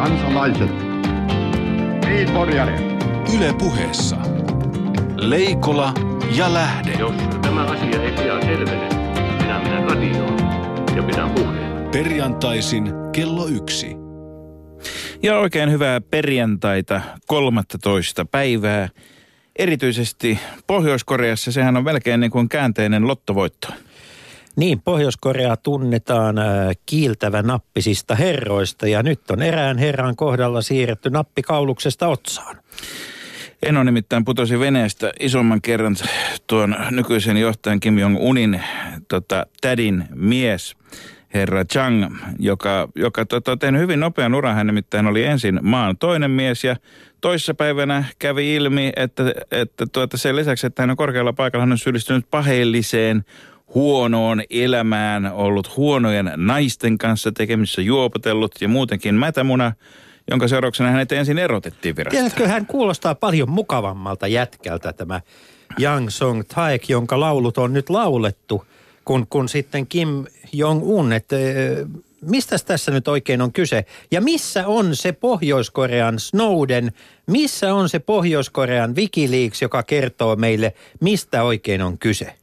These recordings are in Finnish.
kansalaiset. Niin, Porjari. Yle puheessa. Leikola ja Lähde. Jos tämä asia ei pian selvene, minä menen radioon ja pidän puheen. Perjantaisin kello yksi. Ja oikein hyvää perjantaita 13. päivää. Erityisesti Pohjois-Koreassa sehän on melkein niin kuin käänteinen lottovoitto. Niin, Pohjois-Korea tunnetaan äh, kiiltävä nappisista herroista ja nyt on erään herran kohdalla siirretty nappikauluksesta otsaan. Eno nimittäin putosi veneestä isomman kerran tuon nykyisen johtajan Kim Jong-unin tota, tädin mies, herra Chang, joka, joka tota, on tehnyt hyvin nopean uran. Hän nimittäin oli ensin maan toinen mies ja toissapäivänä kävi ilmi, että, että tuota, sen lisäksi, että hän on korkealla paikalla, hän on syyllistynyt paheelliseen huonoon elämään, ollut huonojen naisten kanssa tekemissä juopotellut ja muutenkin mätämuna, jonka seurauksena hänet ensin erotettiin virasta. Tiedätkö, hän kuulostaa paljon mukavammalta jätkältä tämä Young Song Taek, jonka laulut on nyt laulettu, kun, kun sitten Kim Jong-un, että mistä tässä nyt oikein on kyse? Ja missä on se Pohjois-Korean Snowden, missä on se Pohjois-Korean Wikileaks, joka kertoo meille, mistä oikein on kyse?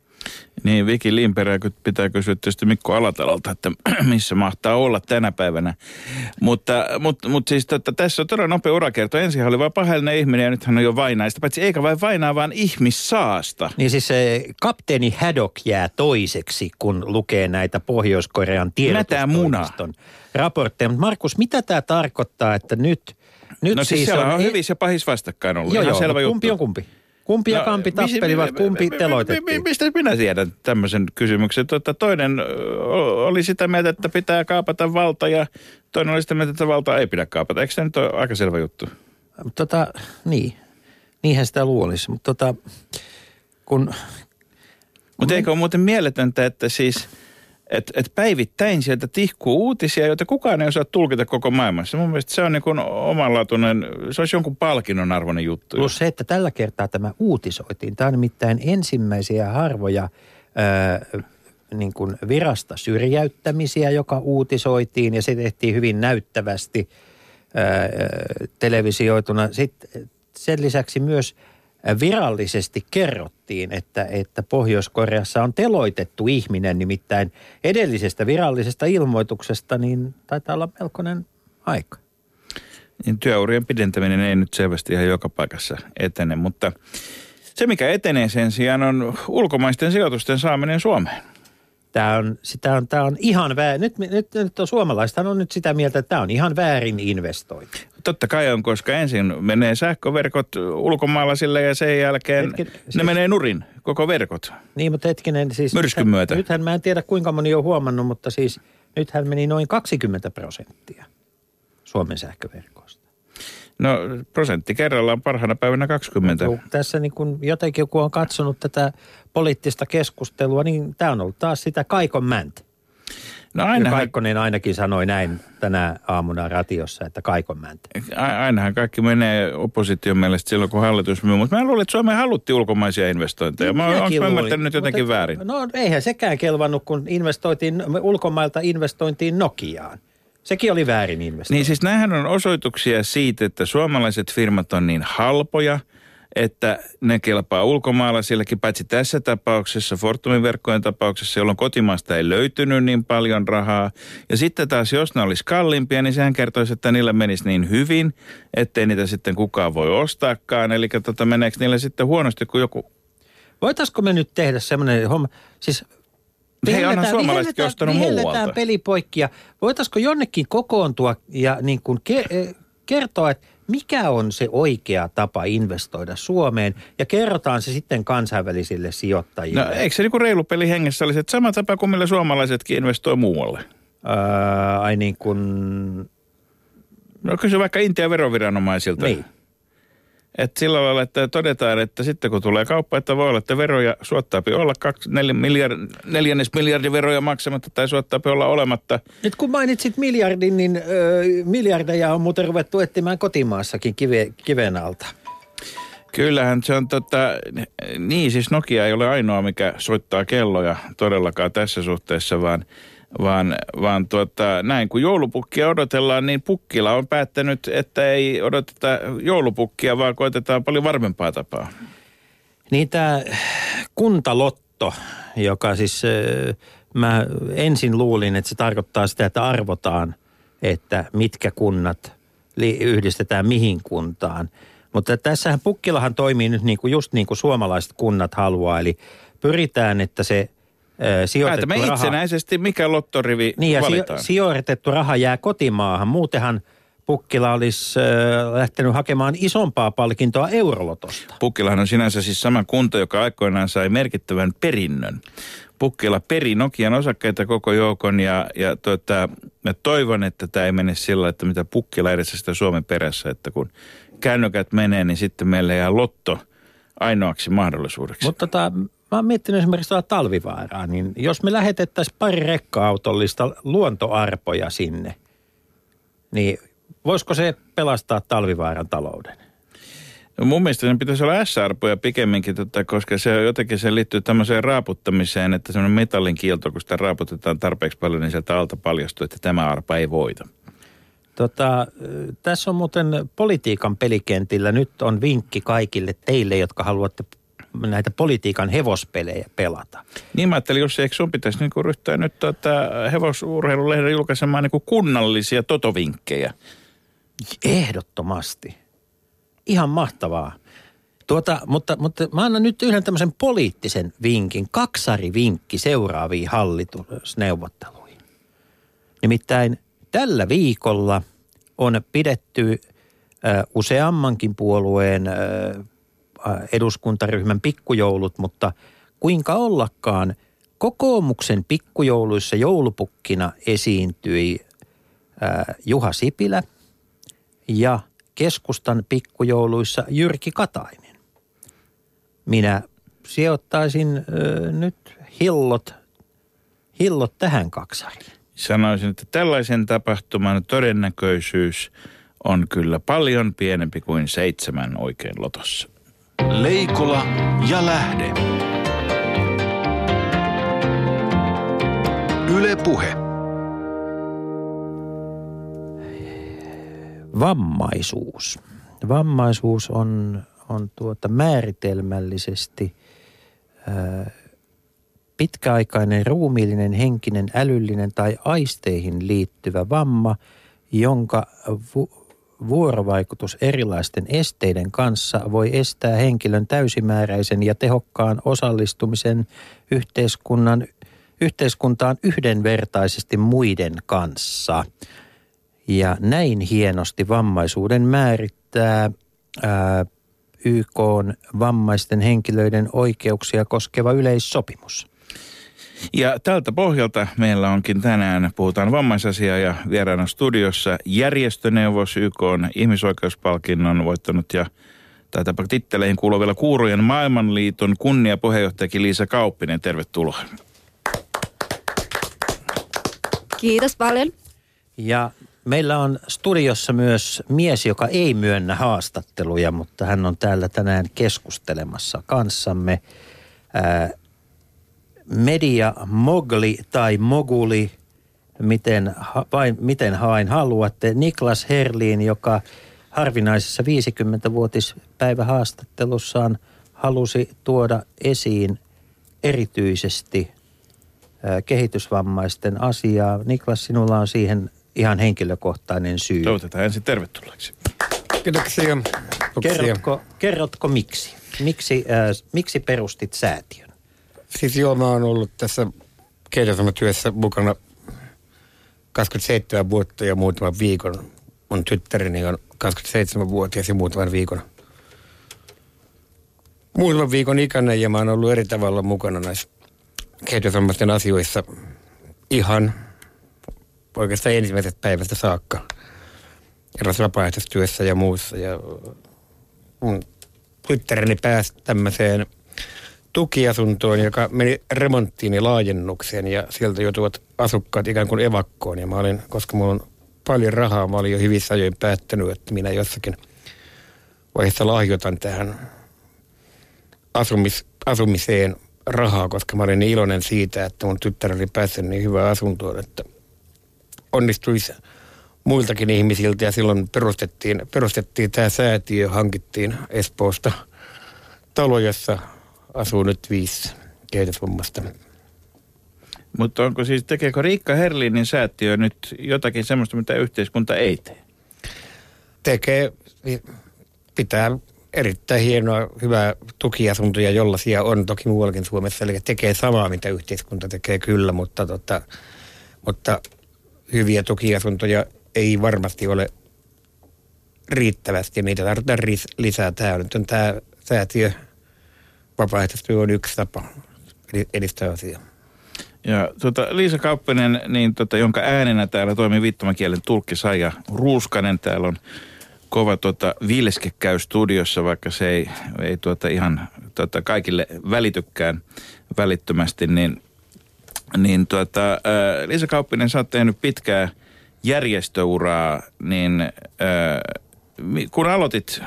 Niin, Viki Limperä pitää kysyä tietysti Mikko Alatalolta, että missä mahtaa olla tänä päivänä. Mutta, mutta, mutta siis totta, tässä on todella nopea urakerto. Ensin oli vain pahallinen ihminen ja nyt hän on jo vainaista. Paitsi eikä vain vainaa, vaan ihmissaasta. Niin siis se kapteeni Haddock jää toiseksi, kun lukee näitä Pohjois-Korean tiedotustoimiston raportteja. Mutta Markus, mitä tämä tarkoittaa, että nyt... nyt no siis, siis on, on hyvissä ja pahis vastakkain ollut. Joo, Ihan joo, selvä kumpi juttu. on kumpi? Kumpi ja Kampi tappelivat, kumpi teloitettiin? Mistä minä tiedän tämmöisen kysymyksen? Tuota, toinen oli sitä mieltä, että pitää kaapata valta ja toinen oli sitä mieltä, että valta ei pidä kaapata. Eikö se nyt ole aika selvä juttu? Tota, niin. Niinhän sitä luulisi. Mutta tota, kun... Mutta eikö ole muuten mieletöntä, että siis että et päivittäin sieltä tihkuu uutisia, joita kukaan ei osaa tulkita koko maailmassa. Mun mielestä se on niin kuin omanlaatuinen, se olisi jonkun palkinnon arvoinen juttu. Plus se, että tällä kertaa tämä uutisoitiin. Tämä on nimittäin ensimmäisiä harvoja ää, niin kuin virasta syrjäyttämisiä, joka uutisoitiin ja se tehtiin hyvin näyttävästi ää, televisioituna. Sitten sen lisäksi myös virallisesti kerrottiin, että, että Pohjois-Koreassa on teloitettu ihminen, nimittäin edellisestä virallisesta ilmoituksesta, niin taitaa olla melkoinen aika. Niin työurien pidentäminen ei nyt selvästi ihan joka paikassa etene, mutta se mikä etenee sen sijaan on ulkomaisten sijoitusten saaminen Suomeen. Tämä on, sitä on, tämä on ihan väärin. Nyt, nyt, nyt on suomalaista on nyt sitä mieltä, että tämä on ihan väärin investointi. Totta kai on, koska ensin menee sähköverkot ulkomaalaisille ja sen jälkeen Hetken, siis, ne menee nurin, koko verkot. Niin, mutta hetkinen, siis... Myrskyn nythän, myötä. Nythän mä en tiedä kuinka moni on huomannut, mutta siis nythän meni noin 20 prosenttia Suomen sähköverkosta. No prosentti kerrallaan parhaana päivänä 20. No, tässä niin kun jotenkin, kun on katsonut tätä poliittista keskustelua, niin tämä on ollut taas sitä kaikon mäntä. No ainahan... Kaikkonen ainakin sanoi näin tänä aamuna ratiossa, että kaikon mäntä. Ainahan kaikki menee opposition mielestä silloin, kun hallitus myy. Mutta mä luulen, että Suomeen haluttiin ulkomaisia investointeja. Mä oon ymmärtänyt nyt jotenkin Mutta, väärin. No eihän sekään kelvannut, kun investoitiin, ulkomailta investointiin Nokiaan. Sekin oli väärin investointi. Niin siis nämähän on osoituksia siitä, että suomalaiset firmat on niin halpoja, että ne kelpaa ulkomaalaisillekin, paitsi tässä tapauksessa, Fortumin verkkojen tapauksessa, jolloin kotimaasta ei löytynyt niin paljon rahaa. Ja sitten taas, jos ne olisi kalliimpia, niin sehän kertoisi, että niillä menisi niin hyvin, ettei niitä sitten kukaan voi ostaakaan. Eli tota, meneekö niille sitten huonosti kuin joku... Voitaisiko me nyt tehdä semmoinen homma, siis Hei, onhan suomalaisetkin ostanut muualta. peli poikki ja voitaisiko jonnekin kokoontua ja niin kuin ke- kertoa, että mikä on se oikea tapa investoida Suomeen ja kerrotaan se sitten kansainvälisille sijoittajille. No eikö se niin kuin reilu peli hengessä olisi, että sama tapa kuin millä suomalaisetkin investoi muualle? Öö, ai niin kuin... No kysy vaikka Intian veroviranomaisilta. Niin. Että sillä lailla, että todetaan, että sitten kun tulee kauppa, että voi olla, että veroja suottaapi olla kaksi, neljä miljard, neljännes miljardi veroja maksamatta tai suottaapi olla olematta. Nyt kun mainitsit miljardin, niin ö, miljardeja on muuten ruvettu etsimään kotimaassakin kive, kiven alta. Kyllähän se on tota, niin siis Nokia ei ole ainoa, mikä soittaa kelloja todellakaan tässä suhteessa, vaan vaan, vaan tuota, näin kun joulupukkia odotellaan, niin Pukkila on päättänyt, että ei odoteta joulupukkia, vaan koitetaan paljon varmempaa tapaa. Niin tämä kuntalotto, joka siis, mä ensin luulin, että se tarkoittaa sitä, että arvotaan, että mitkä kunnat yhdistetään mihin kuntaan. Mutta tässähän Pukkilahan toimii nyt niin kuin, just niin kuin suomalaiset kunnat haluaa, eli pyritään, että se sijoitettu Päätämme raha... itsenäisesti, mikä lottorivi Niin ja valitaan. sijo- sijoitettu raha jää kotimaahan. Muutenhan Pukkila olisi äh, lähtenyt hakemaan isompaa palkintoa Eurolotosta. Pukkilahan on sinänsä siis sama kunta, joka aikoinaan sai merkittävän perinnön. Pukkila peri Nokian osakkeita koko joukon ja, ja tota, mä toivon, että tämä ei mene sillä, että mitä Pukkila edessä sitä Suomen perässä, että kun kännykät menee, niin sitten meille jää lotto ainoaksi mahdollisuudeksi. Mutta tota, mä oon miettinyt esimerkiksi tuolla talvivaaraa, niin jos me lähetettäisiin pari rekka-autollista luontoarpoja sinne, niin voisiko se pelastaa talvivaaran talouden? Mun mielestä sen pitäisi olla S-arpoja pikemminkin, tota, koska se jotenkin se liittyy tämmöiseen raaputtamiseen, että semmoinen metallin kielto, kun sitä raaputetaan tarpeeksi paljon, niin sieltä alta paljastuu, että tämä arpa ei voita. Tota, tässä on muuten politiikan pelikentillä. Nyt on vinkki kaikille teille, jotka haluatte näitä politiikan hevospelejä pelata. Niin mä ajattelin, jos eikö sun pitäisi niin ryhtyä nyt tota hevosurheilulehden julkaisemaan niin kunnallisia totovinkkejä. Ehdottomasti. Ihan mahtavaa. Tuota, mutta, mutta mä annan nyt yhden tämmöisen poliittisen vinkin, kaksarivinkki seuraaviin hallitusneuvotteluihin. Nimittäin tällä viikolla on pidetty ö, useammankin puolueen ö, eduskuntaryhmän pikkujoulut, mutta kuinka ollakaan kokoomuksen pikkujouluissa joulupukkina esiintyi ö, Juha Sipilä ja keskustan pikkujouluissa Jyrki Katainen. Minä sijoittaisin ö, nyt hillot, hillot tähän kaksariin. Sanoisin, että tällaisen tapahtuman todennäköisyys on kyllä paljon pienempi kuin seitsemän oikein lotossa. Leikola ja Lähde. Yle Puhe. Vammaisuus. Vammaisuus on, on tuota määritelmällisesti ää, pitkäaikainen ruumiillinen, henkinen, älyllinen tai aisteihin liittyvä vamma, jonka vuorovaikutus erilaisten esteiden kanssa voi estää henkilön täysimääräisen ja tehokkaan osallistumisen yhteiskunnan, yhteiskuntaan yhdenvertaisesti muiden kanssa. Ja näin hienosti vammaisuuden määrittää ää, YK on vammaisten henkilöiden oikeuksia koskeva yleissopimus. Ja tältä pohjalta meillä onkin tänään, puhutaan vammaisasiaa ja vieraana studiossa järjestöneuvos YK on ihmisoikeuspalkinnon voittanut ja taitapa titteleihin kuuluvilla Kuurojen maailmanliiton kunniapuheenjohtajakin Liisa Kauppinen. Tervetuloa. Kiitos paljon. Ja meillä on studiossa myös mies, joka ei myönnä haastatteluja, mutta hän on täällä tänään keskustelemassa kanssamme. Ää, media mogli tai moguli, miten, ha, vain, miten hain haluatte. Niklas Herliin, joka harvinaisessa 50-vuotispäivähaastattelussaan halusi tuoda esiin erityisesti kehitysvammaisten asiaa. Niklas, sinulla on siihen ihan henkilökohtainen syy. Toivotetaan ensin tervetulleeksi. Kiitoksia. Kerrotko, kerrotko miksi? Miksi, ää, miksi perustit säätiön? Siis joo, mä oon ollut tässä kehitysvammatyössä mukana 27 vuotta ja muutaman viikon. Mun tyttäreni on 27-vuotias ja muutaman viikon muutaman viikon ikäinen ja mä oon ollut eri tavalla mukana näissä kehitysvammaisten asioissa ihan oikeastaan ensimmäisestä päivästä saakka erilaisessa vapaaehtoistyössä ja muussa. Ja mun tyttäreni pääsi tämmöiseen tukiasuntoon, joka meni remonttiin ja laajennukseen ja sieltä joutuvat asukkaat ikään kuin evakkoon. Ja mä olin, koska mulla on paljon rahaa, mä olin jo hyvissä ajoin päättänyt, että minä jossakin vaiheessa lahjoitan tähän asumis, asumiseen rahaa, koska mä olin niin iloinen siitä, että mun tyttär oli päässyt niin hyvään asuntoon, että onnistuisi muiltakin ihmisiltä ja silloin perustettiin, perustettiin tämä säätiö, hankittiin Espoosta talo, jossa asuu nyt viisi kehitysvammasta. Mutta onko siis, tekeekö Riikka Herlinin säätiö nyt jotakin semmoista, mitä yhteiskunta ei tee? Tekee, pitää erittäin hienoa, hyvää tukiasuntoja, jollaisia on toki muuallakin Suomessa. Eli tekee samaa, mitä yhteiskunta tekee kyllä, mutta, tota, mutta hyviä tukiasuntoja ei varmasti ole riittävästi. Niitä tarvitaan lisää. Tämä nyt on tämä säätiö. Vapaaehtoistyö on yksi tapa edistää asiaa. Ja tota, Liisa Kauppinen, niin tota, jonka äänenä täällä toimii viittomakielen tulkki Saija Ruuskanen. Täällä on kova tota, vilske studiossa, vaikka se ei, ei tuota, ihan tota, kaikille välitykkään välittömästi. Niin, niin tuota, ää, Liisa Kauppinen, sä oot tehnyt pitkää järjestöuraa, niin ää, kun aloitit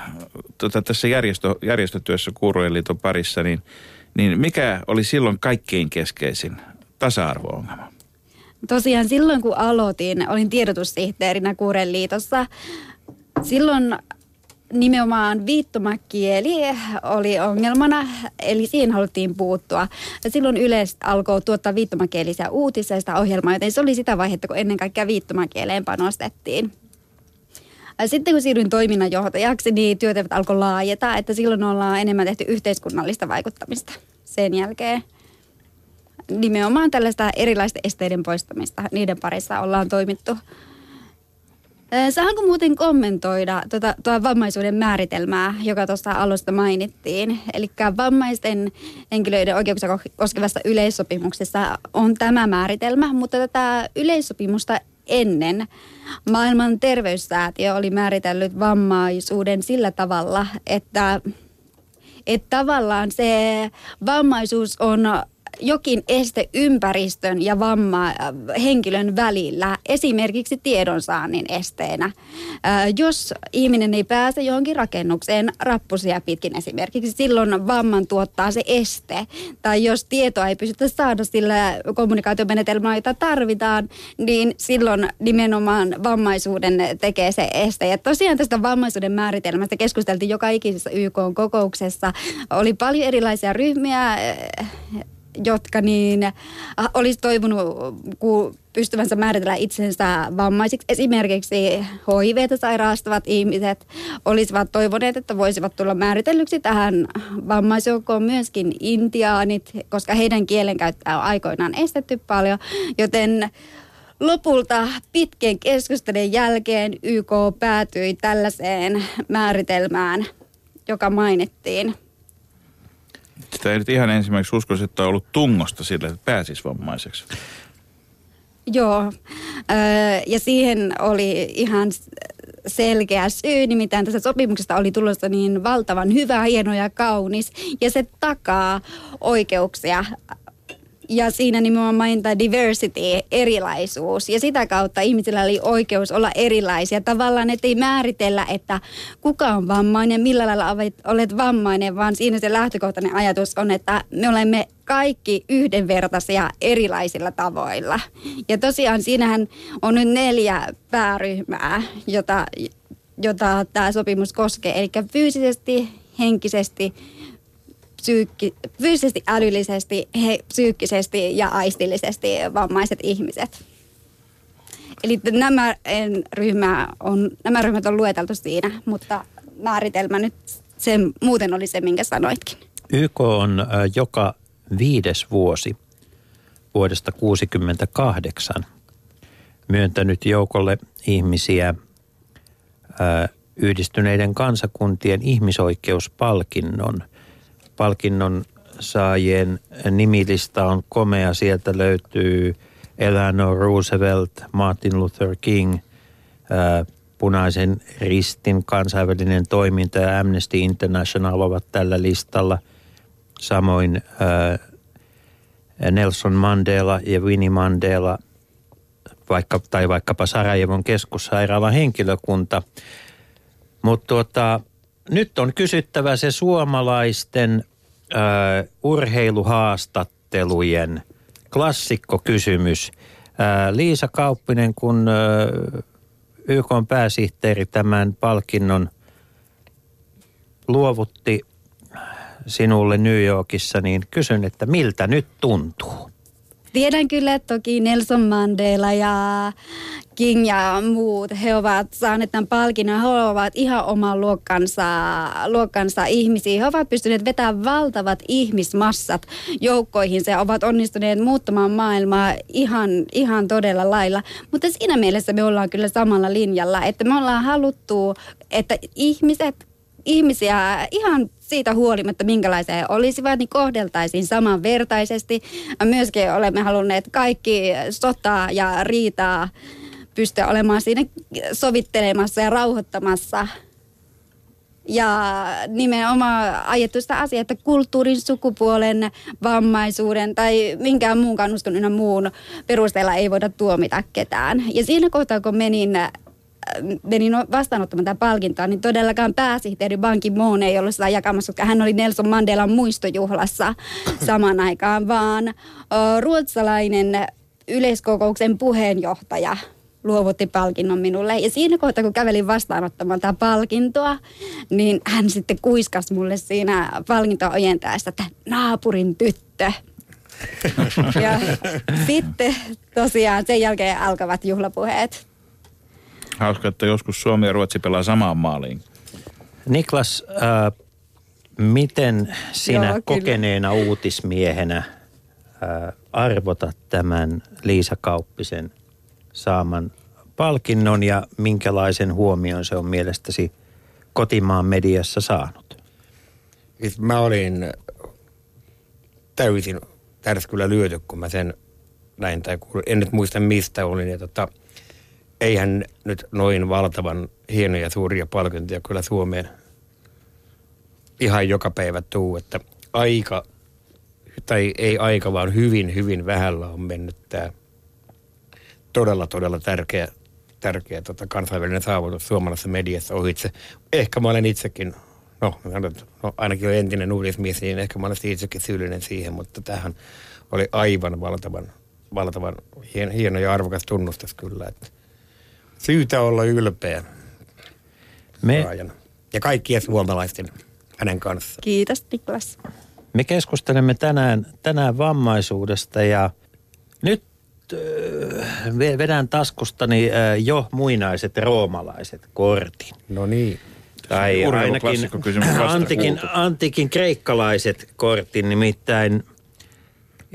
tota, tässä järjestö, järjestötyössä Kuurojen liiton parissa, niin, niin mikä oli silloin kaikkein keskeisin tasa-arvo-ongelma? Tosiaan silloin kun aloitin, olin tiedotussihteerinä Kuuren liitossa. Silloin nimenomaan viittomakieli oli ongelmana, eli siihen haluttiin puuttua. Silloin yleensä alkoi tuottaa viittomakielisiä uutiseista ohjelmaa, joten se oli sitä vaihetta, kun ennen kaikkea viittomakieleen panostettiin. Sitten kun siirryin toiminnanjohtajaksi, niin työtehtävät alkoi laajeta, että silloin ollaan enemmän tehty yhteiskunnallista vaikuttamista sen jälkeen. Nimenomaan tällaista erilaisten esteiden poistamista, niiden parissa ollaan toimittu. Saanko muuten kommentoida tuota, tuo vammaisuuden määritelmää, joka tuossa alusta mainittiin? Eli vammaisten henkilöiden oikeuksia koskevassa yleissopimuksessa on tämä määritelmä, mutta tätä yleissopimusta ennen. Maailman terveyssäätiö oli määritellyt vammaisuuden sillä tavalla, että, että tavallaan se vammaisuus on jokin este ympäristön ja vamma äh, henkilön välillä, esimerkiksi tiedonsaannin esteenä. Äh, jos ihminen ei pääse johonkin rakennukseen rappusia pitkin esimerkiksi, silloin vamman tuottaa se este. Tai jos tietoa ei pystytä saada sillä kommunikaatiomenetelmällä, jota tarvitaan, niin silloin nimenomaan vammaisuuden tekee se este. Ja tosiaan tästä vammaisuuden määritelmästä keskusteltiin joka ikisessä YK-kokouksessa. Oli paljon erilaisia ryhmiä, jotka niin äh, olisi toivonut pystyvänsä määritellä itsensä vammaisiksi. Esimerkiksi HIV sairaastavat ihmiset olisivat toivoneet, että voisivat tulla määritellyksi tähän vammaisjoukkoon myöskin intiaanit, koska heidän kielenkäyttöä on aikoinaan estetty paljon, joten Lopulta pitkän keskustelun jälkeen YK päätyi tällaiseen määritelmään, joka mainittiin sitä ei nyt ihan ensimmäiseksi uskoisi, että on ollut tungosta sille, että pääsisi vammaiseksi. Joo, ja siihen oli ihan selkeä syy, nimittäin tästä sopimuksesta oli tulossa niin valtavan hyvä, hieno ja kaunis, ja se takaa oikeuksia ja siinä nimenomaan mainitaan diversity, erilaisuus. Ja sitä kautta ihmisillä oli oikeus olla erilaisia. Tavallaan, että ei määritellä, että kuka on vammainen, millä lailla olet vammainen, vaan siinä se lähtökohtainen ajatus on, että me olemme kaikki yhdenvertaisia erilaisilla tavoilla. Ja tosiaan siinähän on nyt neljä pääryhmää, jota, jota tämä sopimus koskee. Eli fyysisesti, henkisesti, psyykki, fyysisesti, älyllisesti, he, psyykkisesti ja aistillisesti vammaiset ihmiset. Eli nämä, ryhmä on, nämä ryhmät on lueteltu siinä, mutta määritelmä nyt sen, muuten oli se, minkä sanoitkin. YK on joka viides vuosi vuodesta 1968 myöntänyt joukolle ihmisiä yhdistyneiden kansakuntien ihmisoikeuspalkinnon – palkinnon saajien nimilista on komea. Sieltä löytyy Eleanor Roosevelt, Martin Luther King, punaisen ristin kansainvälinen toiminta ja Amnesty International ovat tällä listalla. Samoin Nelson Mandela ja Winnie Mandela vaikka, tai vaikkapa Sarajevon keskussairaalan henkilökunta. Mutta tuota, nyt on kysyttävä se suomalaisten urheiluhaastattelujen klassikkokysymys. Ää, Liisa Kauppinen, kun ää, YK pääsihteeri tämän palkinnon luovutti sinulle New Yorkissa, niin kysyn, että miltä nyt tuntuu? Tiedän kyllä, toki Nelson Mandela ja King ja muut, he ovat saaneet tämän palkinnon. He ovat ihan oman luokkansa, luokkansa ihmisiä. He ovat pystyneet vetämään valtavat ihmismassat joukkoihin. Se ovat onnistuneet muuttamaan maailmaa ihan, ihan todella lailla. Mutta siinä mielessä me ollaan kyllä samalla linjalla, että me ollaan haluttu, että ihmiset ihmisiä ihan siitä huolimatta, minkälaisia he olisivat, niin kohdeltaisiin samanvertaisesti. Myöskin olemme halunneet kaikki sotaa ja riitaa pystyä olemaan siinä sovittelemassa ja rauhoittamassa. Ja nimenomaan ajettu sitä asiaa, että kulttuurin, sukupuolen, vammaisuuden tai minkään muun kannustunut muun perusteella ei voida tuomita ketään. Ja siinä kohtaa, kun menin menin vastaanottamaan tätä palkintoa, niin todellakaan pääsihteeri Ban Ki-moon ei ollut sitä jakamassa, koska hän oli Nelson Mandelan muistojuhlassa saman aikaan, vaan ruotsalainen yleiskokouksen puheenjohtaja luovutti palkinnon minulle. Ja siinä kohtaa, kun kävelin vastaanottamaan tätä palkintoa, niin hän sitten kuiskas mulle siinä palkintoa ojentaessa, että naapurin tyttö. ja sitten tosiaan sen jälkeen alkavat juhlapuheet. Hauska, että joskus Suomi ja Ruotsi pelaa samaan maaliin. Niklas, äh, miten sinä Joo, kokeneena uutismiehenä äh, arvotat tämän Liisa Kauppisen saaman palkinnon ja minkälaisen huomion se on mielestäsi kotimaan mediassa saanut? Siis mä olin täysin tärskyllä lyöty, kun mä sen näin, tai en nyt muista mistä olin. Ja tota, eihän nyt noin valtavan hienoja suuria palkintoja kyllä Suomeen ihan joka päivä tuu, että aika, tai ei aika, vaan hyvin, hyvin vähällä on mennyt tämä todella, todella tärkeä, tärkeä tota, kansainvälinen saavutus suomalaisessa mediassa ohitse. Ehkä mä olen itsekin, no, no ainakin jo entinen uudismies, niin ehkä mä olen itsekin syyllinen siihen, mutta tähän oli aivan valtavan, valtavan hieno, hieno ja arvokas tunnustus kyllä, että syytä olla ylpeä Me... Raajana. Ja kaikkien suomalaisten hänen kanssaan. Kiitos Niklas. Me keskustelemme tänään, tänään vammaisuudesta ja nyt äh, vedän taskustani äh, jo muinaiset roomalaiset kortin. No niin. Tai ainakin antikin, antikin kreikkalaiset kortin, nimittäin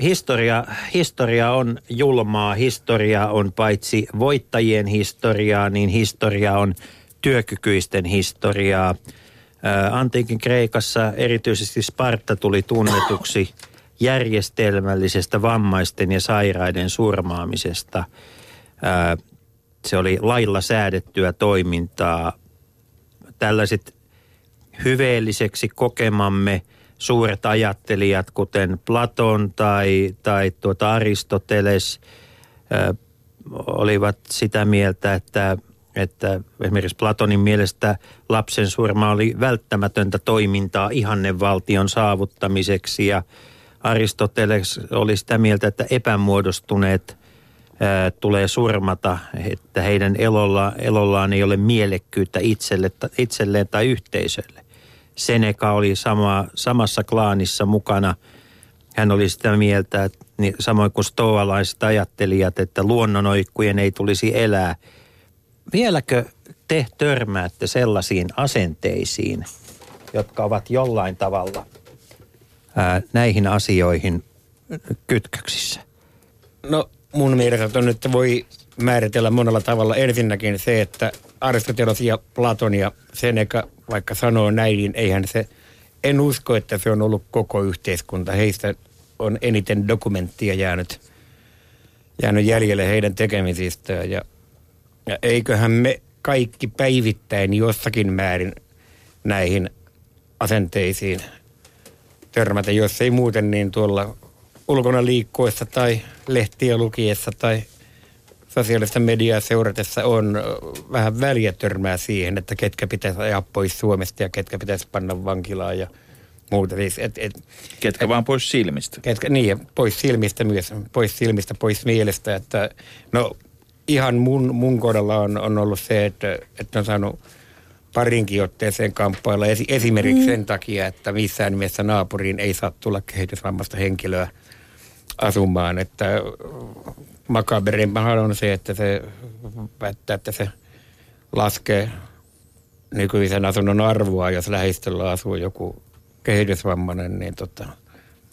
historia, historia on julmaa. Historia on paitsi voittajien historiaa, niin historia on työkykyisten historiaa. Antiikin Kreikassa erityisesti Sparta tuli tunnetuksi järjestelmällisestä vammaisten ja sairaiden surmaamisesta. Se oli lailla säädettyä toimintaa. Tällaiset hyveelliseksi kokemamme – suuret ajattelijat, kuten Platon tai, tai tuota Aristoteles, ö, olivat sitä mieltä, että, että esimerkiksi Platonin mielestä lapsen surma oli välttämätöntä toimintaa ihannevaltion saavuttamiseksi ja Aristoteles oli sitä mieltä, että epämuodostuneet tulee surmata, että heidän elolla, elollaan ei ole mielekkyyttä itselle, itselleen tai yhteisölle. Seneca oli sama, samassa klaanissa mukana. Hän oli sitä mieltä, että niin, samoin kuin stoalaiset ajattelijat, että luonnonoikkujen ei tulisi elää. Vieläkö te törmäätte sellaisiin asenteisiin, jotka ovat jollain tavalla ää, näihin asioihin kytköksissä? No mun mielestä on nyt voi määritellä monella tavalla. Ensinnäkin se, että Aristoteles ja Platon ja Seneca, vaikka sanoo näin, niin eihän se, en usko, että se on ollut koko yhteiskunta. Heistä on eniten dokumenttia jäänyt, jäänyt jäljelle heidän tekemisistään. Ja, ja eiköhän me kaikki päivittäin jossakin määrin näihin asenteisiin törmätä, jos ei muuten niin tuolla ulkona liikkuessa tai lehtiä lukiessa tai sosiaalista mediaa seuratessa on vähän väliä törmää siihen, että ketkä pitäisi ajaa pois Suomesta ja ketkä pitäisi panna vankilaan ja muuta. Siis, et, et, Ketkä vaan pois silmistä. ketkä, niin, pois silmistä myös, pois silmistä, pois mielestä. Että, no ihan mun, mun kohdalla on, on ollut se, että, että on saanut parinkin otteeseen kamppailla esi- esimerkiksi mm. sen takia, että missään nimessä naapuriin ei saa tulla kehitysvammaista henkilöä asumaan. Että makaberimmahan on se, että se väittää, että se laskee nykyisen asunnon arvoa, jos lähistöllä asuu joku kehitysvammainen, niin tota,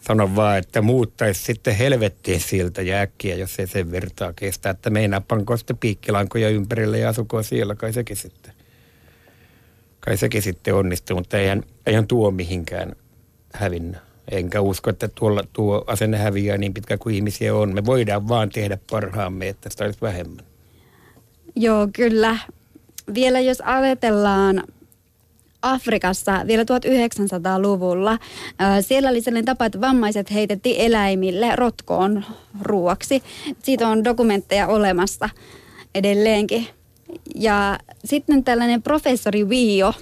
sanon vaan, että muuttaisi sitten helvettiin siltä ja äkkiä, jos ei sen vertaa kestä, että meinaa panko sitten piikkilankoja ympärille ja asuko siellä, kai sekin sitten. Kai sekin sitten onnistuu, mutta eihän, eihän tuo mihinkään hävinnä. Enkä usko, että tuolla, tuo asenne häviää niin pitkä kuin ihmisiä on. Me voidaan vaan tehdä parhaamme, että sitä olisi vähemmän. Joo, kyllä. Vielä jos ajatellaan Afrikassa vielä 1900-luvulla, ää, siellä oli sellainen tapa, että vammaiset heitettiin eläimille rotkoon ruuaksi. Siitä on dokumentteja olemassa edelleenkin. Ja sitten tällainen professori Vio,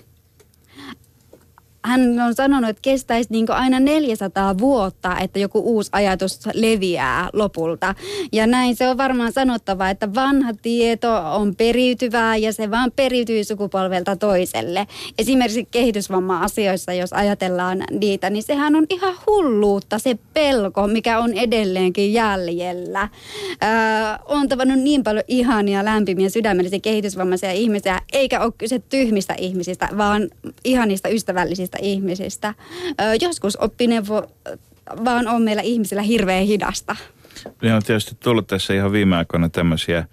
hän on sanonut, että kestäisi niin aina 400 vuotta, että joku uusi ajatus leviää lopulta. Ja näin se on varmaan sanottava, että vanha tieto on periytyvää ja se vaan periytyy sukupolvelta toiselle. Esimerkiksi kehitysvamma-asioissa, jos ajatellaan niitä, niin sehän on ihan hulluutta se pelko, mikä on edelleenkin jäljellä. Öö, on tavannut niin paljon ihania, lämpimiä, sydämellisiä kehitysvammaisia ihmisiä, eikä ole kyse tyhmistä ihmisistä, vaan ihanista, ystävällisistä ihmisistä. Öö, joskus oppineuvo vaan on meillä ihmisillä hirveän hidasta. Ne on tietysti tullut tässä ihan viime aikoina tämmöisiä,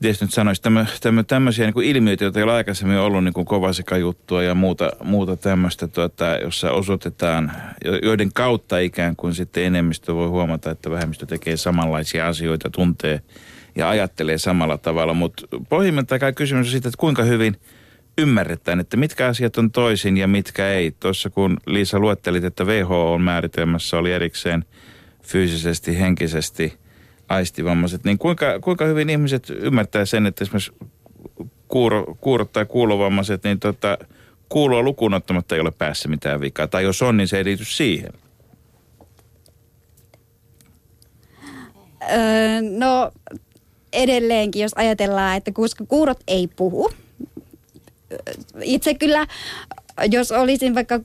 miten nyt sanoisi, tämmö, tämmö, tämmöisiä niin ilmiöitä, joita ei ole aikaisemmin ollut niin kuin kovaseka-juttua ja muuta, muuta tämmöistä, tuota, jossa osoitetaan, jo- joiden kautta ikään kuin sitten enemmistö voi huomata, että vähemmistö tekee samanlaisia asioita, tuntee ja ajattelee samalla tavalla. Mutta pohjimmiltaan kysymys on siitä, että kuinka hyvin ymmärretään, että mitkä asiat on toisin ja mitkä ei. Tuossa kun Liisa luettelit, että WHO on määritelmässä oli erikseen fyysisesti, henkisesti aistivammaiset, niin kuinka, kuinka hyvin ihmiset ymmärtää sen, että esimerkiksi kuuro, kuurot tai kuulovammaiset, niin tota, kuuloa lukuun ottamatta ei ole päässä mitään vikaa. Tai jos on, niin se ei liity siihen. Öö, no edelleenkin, jos ajatellaan, että koska kuurot ei puhu, itse kyllä, jos olisin vaikka,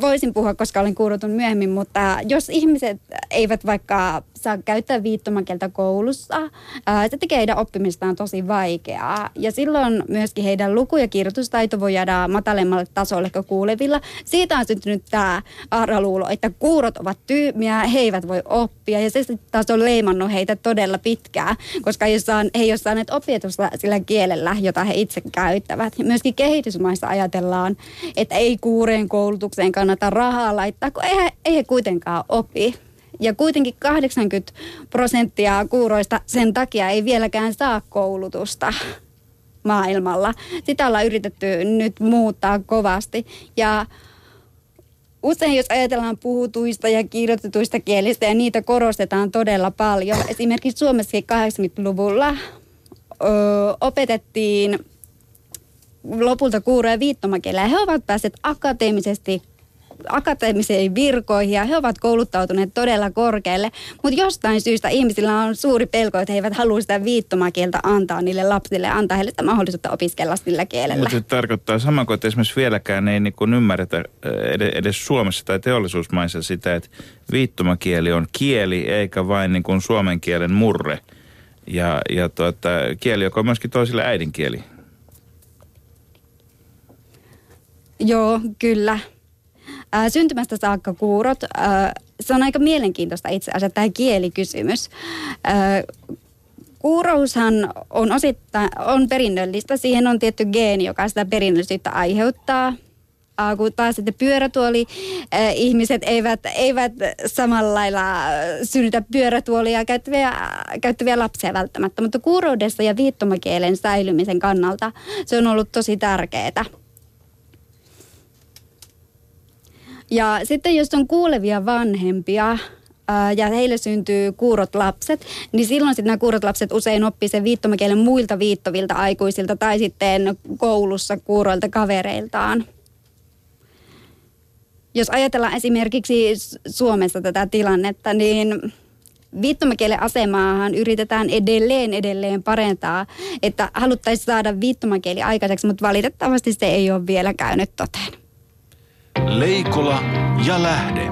voisin puhua, koska olen kuurotun myöhemmin, mutta jos ihmiset eivät vaikka saa käyttää viittomakieltä koulussa, se tekee heidän oppimistaan tosi vaikeaa. Ja silloin myöskin heidän luku- ja kirjoitustaito voi jäädä matalemmalle tasolle kuin kuulevilla. Siitä on syntynyt tämä arraluulo, että kuurot ovat tyhmiä, he eivät voi oppia. Ja se taas on leimannut heitä todella pitkään, koska he ei ole saaneet opetusta sillä kielellä, jota he itse käyttävät. Myöskin kehitysmaissa ajatellaan, että ei kuureen koulutukseen kannata rahaa laittaa, kun ei he, ei he kuitenkaan opi. Ja kuitenkin 80 prosenttia kuuroista sen takia ei vieläkään saa koulutusta maailmalla. Sitä ollaan yritetty nyt muuttaa kovasti. Ja usein jos ajatellaan puhutuista ja kirjoitetuista kielistä ja niitä korostetaan todella paljon. Esimerkiksi Suomessakin 80-luvulla ö, opetettiin lopulta kuuroja viittomakielellä. He ovat päässeet akateemisesti akateemisiin virkoihin ja he ovat kouluttautuneet todella korkealle. Mutta jostain syystä ihmisillä on suuri pelko, että he eivät halua sitä viittomakieltä antaa niille lapsille ja antaa heille sitä mahdollisuutta opiskella sillä kielellä. Mutta se tarkoittaa sama kuin, että esimerkiksi vieläkään ei niin kuin ymmärretä edes, edes Suomessa tai teollisuusmaissa sitä, että viittomakieli on kieli eikä vain niin kuin suomen kielen murre. Ja, ja tuota, kieli, joka on myöskin toisille äidinkieli. Joo, kyllä. Ää, syntymästä saakka kuurot. Ää, se on aika mielenkiintoista itse asiassa tämä kielikysymys. Ää, kuuroushan on osittain on perinnöllistä. Siihen on tietty geeni, joka sitä perinnöllisyyttä aiheuttaa. Ää, kun taas sitten pyörätuoli ää, ihmiset eivät, eivät samalla lailla synnytä pyörätuolia käyttäviä, käyttäviä lapsia välttämättä. Mutta kuuroudessa ja viittomakielen säilymisen kannalta se on ollut tosi tärkeää. Ja sitten jos on kuulevia vanhempia, ja heille syntyy kuurot lapset, niin silloin sitten nämä kuurot lapset usein oppii sen viittomakielen muilta viittovilta aikuisilta tai sitten koulussa kuuroilta kavereiltaan. jos ajatellaan esimerkiksi Suomessa tätä tilannetta, niin viittomakielen asemaahan yritetään edelleen edelleen parentaa, että haluttaisiin saada viittomakieli aikaiseksi, mutta valitettavasti se ei ole vielä käynyt toteen. Leikola ja Lähde.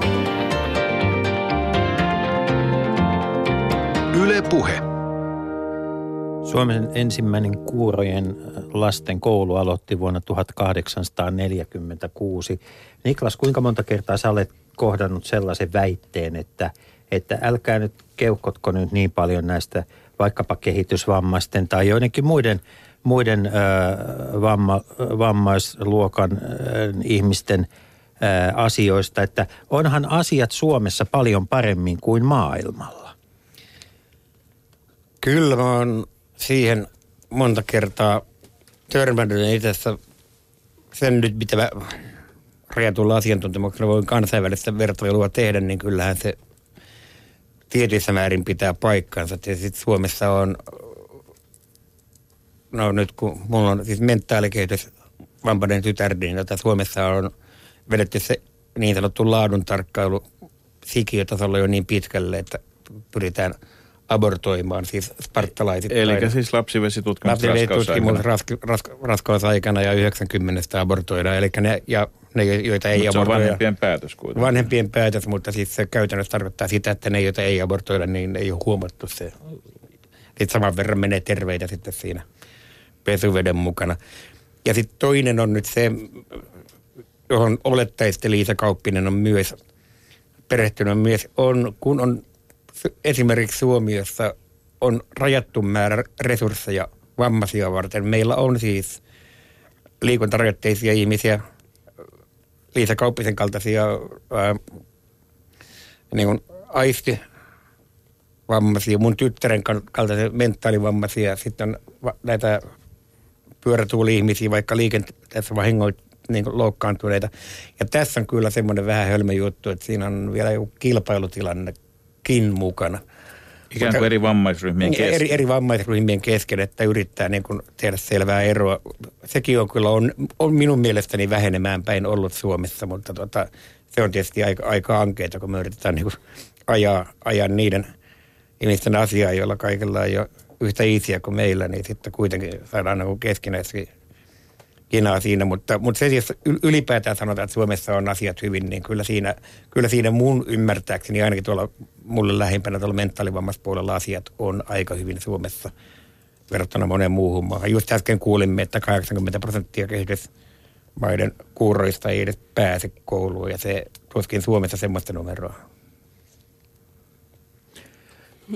Yle Puhe. Suomen ensimmäinen kuurojen lasten koulu aloitti vuonna 1846. Niklas, kuinka monta kertaa sä olet kohdannut sellaisen väitteen, että, että älkää nyt keuhkotko nyt niin paljon näistä vaikkapa kehitysvammaisten tai joidenkin muiden, muiden ö, vamma, vammaisluokan ö, ihmisten ö, asioista, että onhan asiat Suomessa paljon paremmin kuin maailmalla. Kyllä mä oon siihen monta kertaa törmännyt itse asiassa sen nyt, mitä mä rajatulla asiantuntemuksella voin kansainvälistä vertailua tehdä, niin kyllähän se tietyissä määrin pitää paikkansa. Ja sitten Suomessa on, no nyt kun mulla on siis mentaalikehitys vampainen tytär, niin jota Suomessa on vedetty se niin sanottu laadun tarkkailu sikiötasolla jo niin pitkälle, että pyritään abortoimaan siis spartalaisit. Eli siis lapsivesitutkimus Lapsivesitutkimus raskausaikana. raska, raska, raskausaikana ja 90 abortoidaan. Eli ne, ja ne, joita ei Mut se on abortoida. vanhempien päätös kuitenkin. Vanhempien päätös, mutta siis se käytännössä tarkoittaa sitä, että ne, joita ei abortoida, niin ei ole huomattu se. Sitten saman verran menee terveitä sitten siinä pesuveden mukana. Ja sitten toinen on nyt se, johon olettaisitte Liisa Kauppinen on myös perehtynyt myös, on, kun on esimerkiksi Suomi, jossa on rajattu määrä resursseja vammaisia varten. Meillä on siis liikuntarajoitteisia ihmisiä, Liisa Kauppisen kaltaisia ää, niin kuin aisti vammaisia, mun tyttären kal- kaltaisia mentaalivammaisia, sitten on näitä pyörätuuli-ihmisiä, vaikka liikenteessä vahingoit niin kuin loukkaantuneita. Ja tässä on kyllä semmoinen vähän hölmö juttu, että siinä on vielä joku kilpailutilannekin mukana. Ikään kuin eri vammaisryhmien Niin, kesken. eri, eri vammaisryhmien kesken, että yrittää niin kuin tehdä selvää eroa. Sekin on kyllä on, on minun mielestäni vähenemään päin ollut Suomessa, mutta tota, se on tietysti aika, aika ankeeta, kun me yritetään niin kuin ajaa, ajaa niiden ihmisten asiaa, joilla kaikilla ei ole yhtä iisiä kuin meillä, niin sitten kuitenkin saadaan niin keskinäisesti kinaa siinä, mutta, mutta se, yl- ylipäätään sanotaan, että Suomessa on asiat hyvin, niin kyllä siinä, kyllä siinä mun ymmärtääkseni, ainakin tuolla mulle lähimpänä tuolla mentaalivammaispuolella asiat on aika hyvin Suomessa verrattuna moneen muuhun maahan. Just äsken kuulimme, että 80 prosenttia kehitysmaiden kuuroista ei edes pääse kouluun, ja se tuskin Suomessa semmoista numeroa.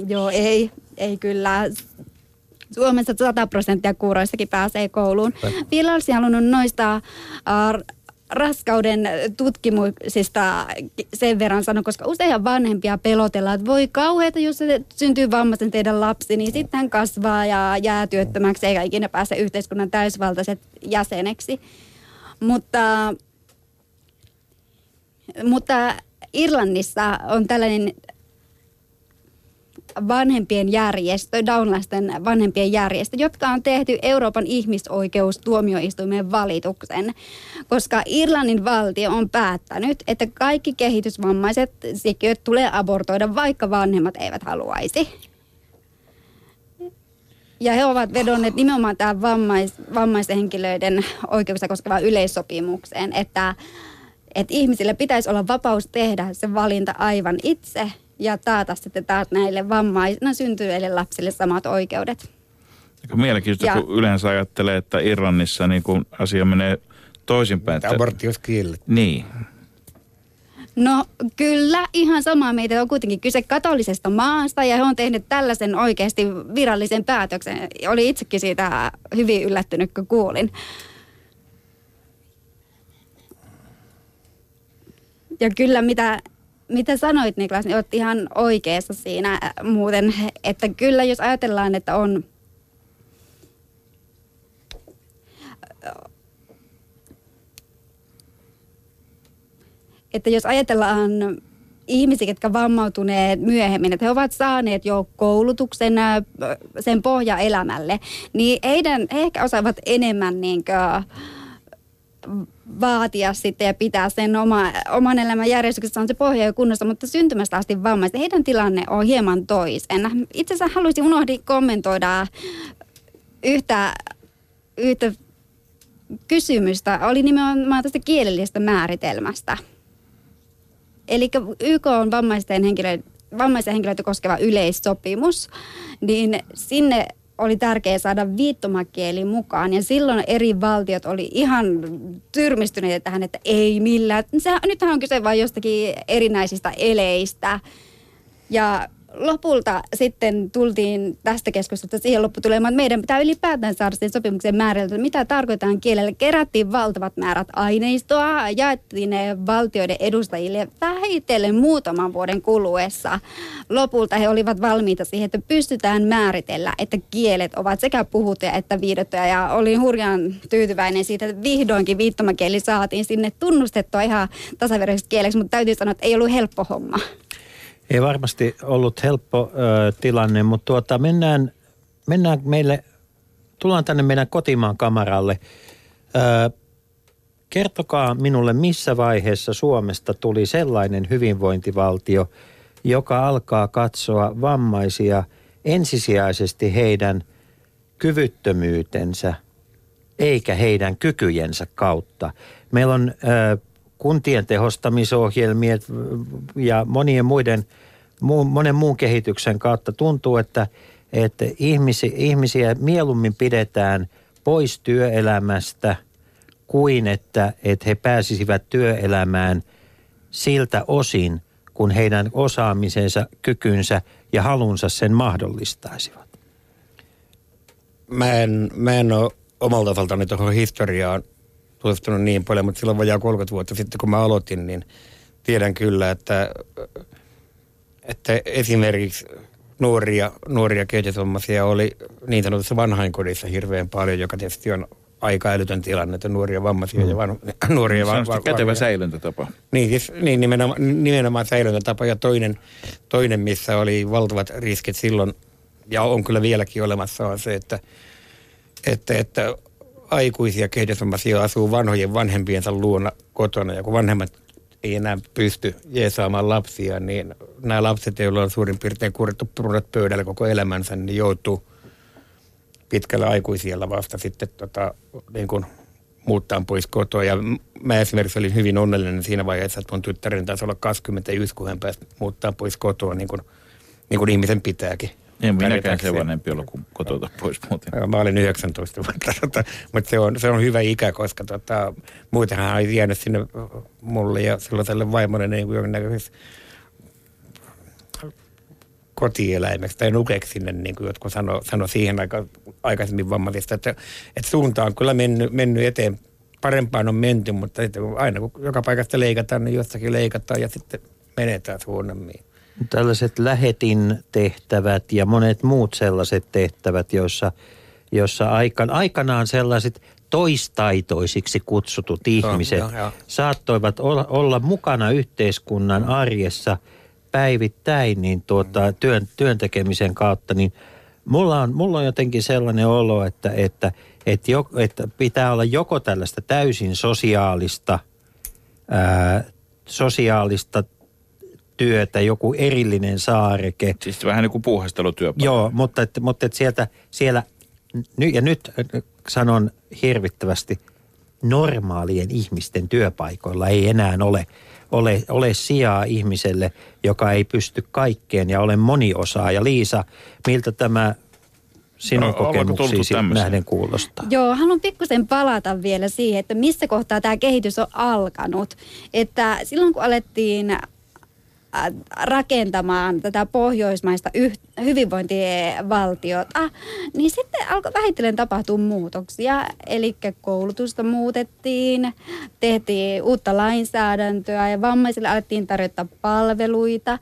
Joo, ei, ei kyllä. Suomessa 100 prosenttia kuuroistakin pääsee kouluun. Vielä olisin halunnut noista äh, raskauden tutkimuksista sen verran sanoa, koska usein vanhempia pelotellaan, että voi kauheata, jos se syntyy vammaisen teidän lapsi, niin sitten hän kasvaa ja jää työttömäksi eikä ikinä pääse yhteiskunnan täysvaltaiset jäseneksi. Mutta, mutta Irlannissa on tällainen vanhempien järjestö, downlasten vanhempien järjestö, jotka on tehty Euroopan ihmisoikeustuomioistuimen valituksen, koska Irlannin valtio on päättänyt, että kaikki kehitysvammaiset sikiöt tulee abortoida, vaikka vanhemmat eivät haluaisi. Ja he ovat vedonneet nimenomaan tähän vammais, vammaishenkilöiden oikeuksia koskevaan yleissopimukseen, että, että ihmisille pitäisi olla vapaus tehdä se valinta aivan itse ja taata sitten taas näille vammaisina syntyneille lapsille samat oikeudet. Mielenkiintoista, Ja- kun yleensä ajattelee, että Irlannissa niin kun asia menee toisinpäin. Että abortti olisi kielletty. Niin. No kyllä, ihan samaa meitä on kuitenkin kyse katolisesta maasta ja he on tehnyt tällaisen oikeasti virallisen päätöksen. Oli itsekin siitä hyvin yllättynyt, kun kuulin. Ja kyllä mitä, mitä sanoit Niklas, niin olet ihan oikeassa siinä muuten, että kyllä jos ajatellaan, että on että jos ajatellaan ihmisiä, jotka vammautuneet myöhemmin, että he ovat saaneet jo koulutuksen sen pohja elämälle, niin heidän, he ehkä osaavat enemmän niin kuin, vaatia sitten ja pitää sen oma, oman elämän järjestyksessä on se pohja jo kunnossa, mutta syntymästä asti vammaiset, heidän tilanne on hieman toisen. Itse asiassa haluaisin unohdin kommentoida yhtä, yhtä kysymystä, oli nimenomaan tästä kielellisestä määritelmästä. Eli YK on vammaisten henkilöiden vammaisia henkilöitä koskeva yleissopimus, niin sinne oli tärkeää saada viittomakieli mukaan. Ja silloin eri valtiot oli ihan tyrmistyneitä tähän, että ei millään. Se, nythän on kyse vain jostakin erinäisistä eleistä. Ja lopulta sitten tultiin tästä keskustelusta siihen lopputulemaan, että meidän pitää ylipäätään saada sen sopimuksen määritelty, mitä tarkoitetaan kielellä. Kerättiin valtavat määrät aineistoa, jaettiin ne valtioiden edustajille vähitellen muutaman vuoden kuluessa. Lopulta he olivat valmiita siihen, että pystytään määritellä, että kielet ovat sekä puhuttuja että viidottuja. Ja olin hurjan tyytyväinen siitä, että vihdoinkin viittomakieli saatiin sinne tunnustettua ihan tasaveroiseksi kieleksi, mutta täytyy sanoa, että ei ollut helppo homma. Ei varmasti ollut helppo ö, tilanne, mutta tuota, mennään, mennään meille, tullaan tänne meidän kotimaan kamaralle. Ö, kertokaa minulle, missä vaiheessa Suomesta tuli sellainen hyvinvointivaltio, joka alkaa katsoa vammaisia ensisijaisesti heidän kyvyttömyytensä eikä heidän kykyjensä kautta. Meillä on ö, kuntien tehostamisohjelmia ja monien muiden, monen muun kehityksen kautta tuntuu, että, että ihmisi, ihmisiä mieluummin pidetään pois työelämästä kuin että, että he pääsisivät työelämään siltä osin, kun heidän osaamisensa, kykynsä ja halunsa sen mahdollistaisivat. Mä en, mä en ole omalta osaltani tuohon historiaan tutustunut niin paljon, mutta silloin vajaa 30 vuotta sitten, kun mä aloitin, niin tiedän kyllä, että, että esimerkiksi nuoria, nuoria kehitysvammaisia oli niin sanotussa vanhainkodissa hirveän paljon, joka tietysti on aika älytön tilanne, että nuoria vammaisia mm. ja van, nuoria Se on van, kätevä säilöntätapa. Niin, siis, niin nimenomaan, nimenomaan säilöntätapa ja toinen, toinen, missä oli valtavat riskit silloin, ja on kyllä vieläkin olemassa, on se, että, että, että aikuisia kehitysvammaisia asuu vanhojen vanhempiensa luona kotona ja kun vanhemmat ei enää pysty jeesaamaan lapsia, niin nämä lapset, joilla on suurin piirtein kuurittu pruunat pöydällä koko elämänsä, niin joutuu pitkällä aikuisiellä vasta sitten tota, niin kuin muuttaa pois kotoa. Ja mä esimerkiksi olin hyvin onnellinen siinä vaiheessa, että mun tyttären taisi olla 21, kun hän pääsi muuttaa pois kotoa, niin kuin, niin kuin ihmisen pitääkin. En minäkään se vanhempi ollut kuin kotota pois muuten. Joo, Mä olin 19 vuotta, tota, mutta se on, se on hyvä ikä, koska tota, muutenhan ei jäänyt sinne mulle ja silloiselle vaimolle niin kuin jonkinnäköisessä kotieläimeksi tai nukeksi sinne, niin kuin jotkut sano, sano siihen aika, aikaisemmin vammaisista, että, että suunta on kyllä mennyt, mennyt eteen. Parempaan on menty, mutta sitten aina kun joka paikasta leikataan, niin jossakin leikataan ja sitten menetään huonommin. Tällaiset lähetin tehtävät ja monet muut sellaiset tehtävät, joissa, joissa aikan, aikanaan sellaiset toistaitoisiksi kutsutut ihmiset joo, joo. saattoivat olla, olla mukana yhteiskunnan arjessa päivittäin niin tuota, työn, työn tekemisen kautta, niin mulla on, mulla on jotenkin sellainen olo, että, että, että, jo, että pitää olla joko tällaista täysin sosiaalista, ää, sosiaalista työtä, joku erillinen saareke. Siis vähän niin kuin puuhastelutyöpaikka. Joo, mutta, että, mutta että sieltä, siellä, ny, ja nyt äh, sanon hirvittävästi, normaalien ihmisten työpaikoilla ei enää ole, ole, ole sijaa ihmiselle, joka ei pysty kaikkeen ja ole moniosaaja. Liisa, miltä tämä sinun No, kokemuksiisi nähden kuulostaa? Joo, haluan pikkusen palata vielä siihen, että missä kohtaa tämä kehitys on alkanut. Että silloin kun alettiin rakentamaan tätä pohjoismaista yh- hyvinvointivaltiota, niin sitten alkoi vähitellen tapahtua muutoksia. Eli koulutusta muutettiin, tehtiin uutta lainsäädäntöä ja vammaisille alettiin tarjota palveluita.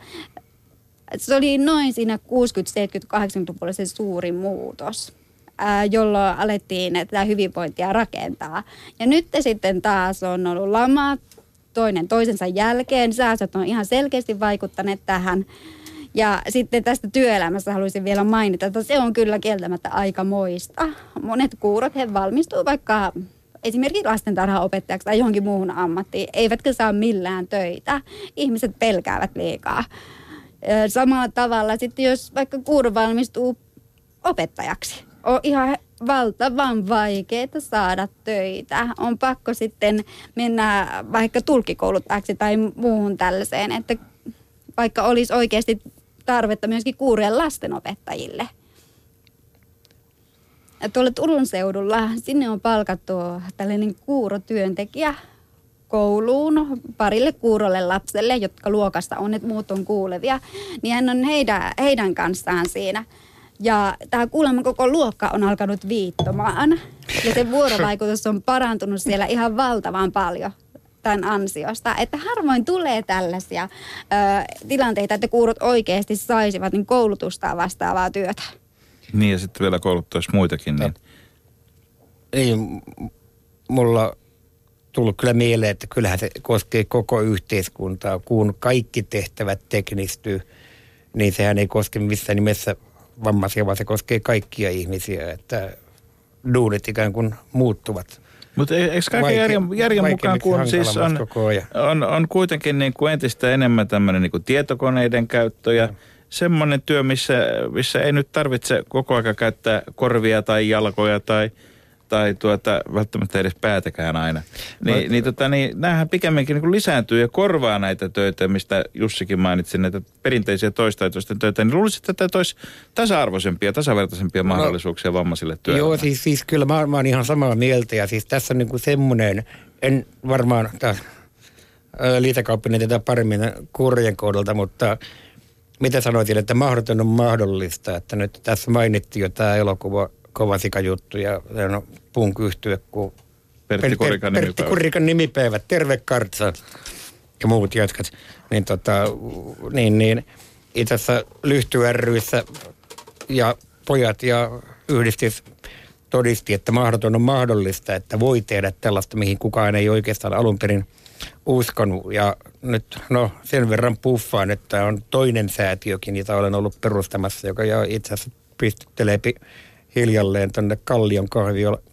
Se oli noin siinä 60-, 70-, 80-luvulla se suuri muutos ää, jolloin alettiin tätä hyvinvointia rakentaa. Ja nyt sitten taas on ollut lama toinen toisensa jälkeen. Säästöt on ihan selkeästi vaikuttaneet tähän. Ja sitten tästä työelämästä haluaisin vielä mainita, että se on kyllä kieltämättä aika moista. Monet kuurot he valmistuu vaikka esimerkiksi lastentarhaopettajaksi tai johonkin muuhun ammattiin, eivätkä saa millään töitä. Ihmiset pelkäävät liikaa. Samalla tavalla sitten, jos vaikka kuuro valmistuu opettajaksi, on ihan valtavan vaikeaa saada töitä. On pakko sitten mennä vaikka tulkikouluttajaksi tai muuhun tällaiseen, että vaikka olisi oikeasti tarvetta myöskin kuurien lastenopettajille. Ja tuolla Turun seudulla, sinne on palkattu tällainen kuurotyöntekijä kouluun parille kuurolle lapselle, jotka luokasta on, että muut on kuulevia, niin hän on heidän, heidän kanssaan siinä. Ja tämä kuulemma koko luokka on alkanut viittomaan. Ja se vuorovaikutus on parantunut siellä ihan valtavan paljon tämän ansiosta. Että harvoin tulee tällaisia ö, tilanteita, että kuurot oikeasti saisivat niin koulutusta vastaavaa työtä. Niin ja sitten vielä kouluttaisi muitakin. Niin. Ei mulla tullut kyllä mieleen, että kyllähän se koskee koko yhteiskuntaa. Kun kaikki tehtävät teknistyy, niin sehän ei koske missään nimessä vammaisia, vaan se koskee kaikkia ihmisiä, että duunit ikään kuin muuttuvat. Mutta eikö kaiken järjen, järjen mukaan, kun siis on, on, on kuitenkin niin kuin entistä enemmän tämmöinen niin kuin tietokoneiden käyttö ja semmoinen työ, missä, missä ei nyt tarvitse koko ajan käyttää korvia tai jalkoja tai, tai tuota, välttämättä edes päätäkään aina. Niin, niin, tota, niin näähän pikemminkin niin kuin lisääntyy ja korvaa näitä töitä, mistä Jussikin mainitsi, näitä perinteisiä toistaitoisten töitä. Niin luulisin, että tämä toisi tasa-arvoisempia, tasavertaisempia mahdollisuuksia vammaisille työelämään. Joo, siis, siis kyllä mä, mä oon ihan samaa mieltä ja siis tässä on niin kuin semmoinen, en varmaan taas liitakauppinen tätä paremmin kurjen kohdalta, mutta mitä sanoitin, että mahdoton on mahdollista, että nyt tässä mainittiin jo tämä elokuva kova sikajuttu ja no, punk yhtye, kun Pertti Per- Kurikan Pertti nimipäivä. Kurikan nimipäivät, terve Kartsa ja muut jatkat. Niin, tota, niin, niin itse asiassa Lyhty ryissä ja pojat ja yhdistys todisti, että mahdoton on mahdollista, että voi tehdä tällaista, mihin kukaan ei oikeastaan alun perin uskonut. Ja nyt no, sen verran puffaan, että on toinen säätiökin, jota olen ollut perustamassa, joka jo itse asiassa pystyttelee hiljalleen tuonne Kallion, kahvio,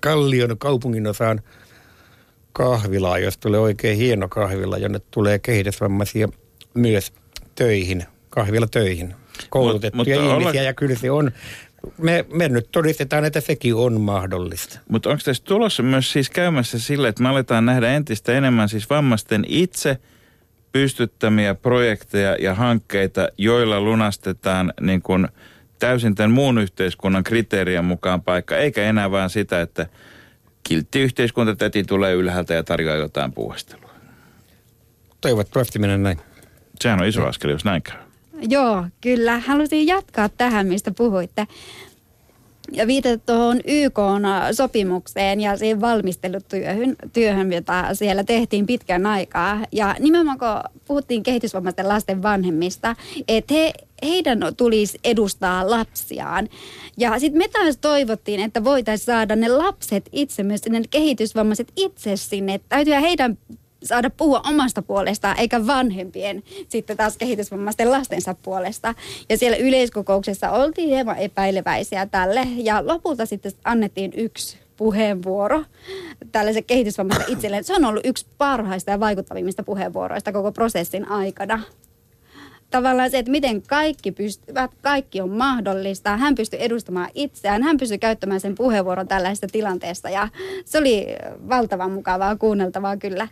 Kallion kaupungin osaan kahvilaa, jos tulee oikein hieno kahvila, jonne tulee kehitysvammaisia myös töihin, kahvila töihin. Koulutettuja mutta ihmisiä olla- ja kyllä se on. Me, me nyt todistetaan, että sekin on mahdollista. Mutta onko tässä tulossa myös siis käymässä sille, että me aletaan nähdä entistä enemmän siis vammaisten itse pystyttämiä projekteja ja hankkeita, joilla lunastetaan niin kuin täysin tämän muun yhteiskunnan kriteerien mukaan paikka, eikä enää vaan sitä, että kiltti yhteiskuntatäti tulee ylhäältä ja tarjoaa jotain puuhastelua. Toivottavasti mennä näin. Sehän on iso askel, jos näin käy. Joo, kyllä. Halusin jatkaa tähän, mistä puhuitte. Ja viitata tuohon YK-sopimukseen ja siihen valmistelutyöhön, työhön, jota siellä tehtiin pitkän aikaa. Ja nimenomaan kun puhuttiin kehitysvammaisten lasten vanhemmista, että he, heidän tulisi edustaa lapsiaan. Ja sitten me taas toivottiin, että voitaisiin saada ne lapset itse, myös ne kehitysvammaiset itse sinne. Täytyy heidän saada puhua omasta puolestaan, eikä vanhempien sitten taas kehitysvammaisten lastensa puolesta. Ja siellä yleiskokouksessa oltiin hieman epäileväisiä tälle, ja lopulta sitten annettiin yksi puheenvuoro tällaisen kehitysvammaisen itselleen. Se on ollut yksi parhaista ja vaikuttavimmista puheenvuoroista koko prosessin aikana. Tavallaan se, että miten kaikki pystyvät, kaikki on mahdollista. Hän pystyi edustamaan itseään, hän pystyi käyttämään sen puheenvuoron tällaisessa tilanteessa ja se oli valtavan mukavaa kuunneltavaa kyllä.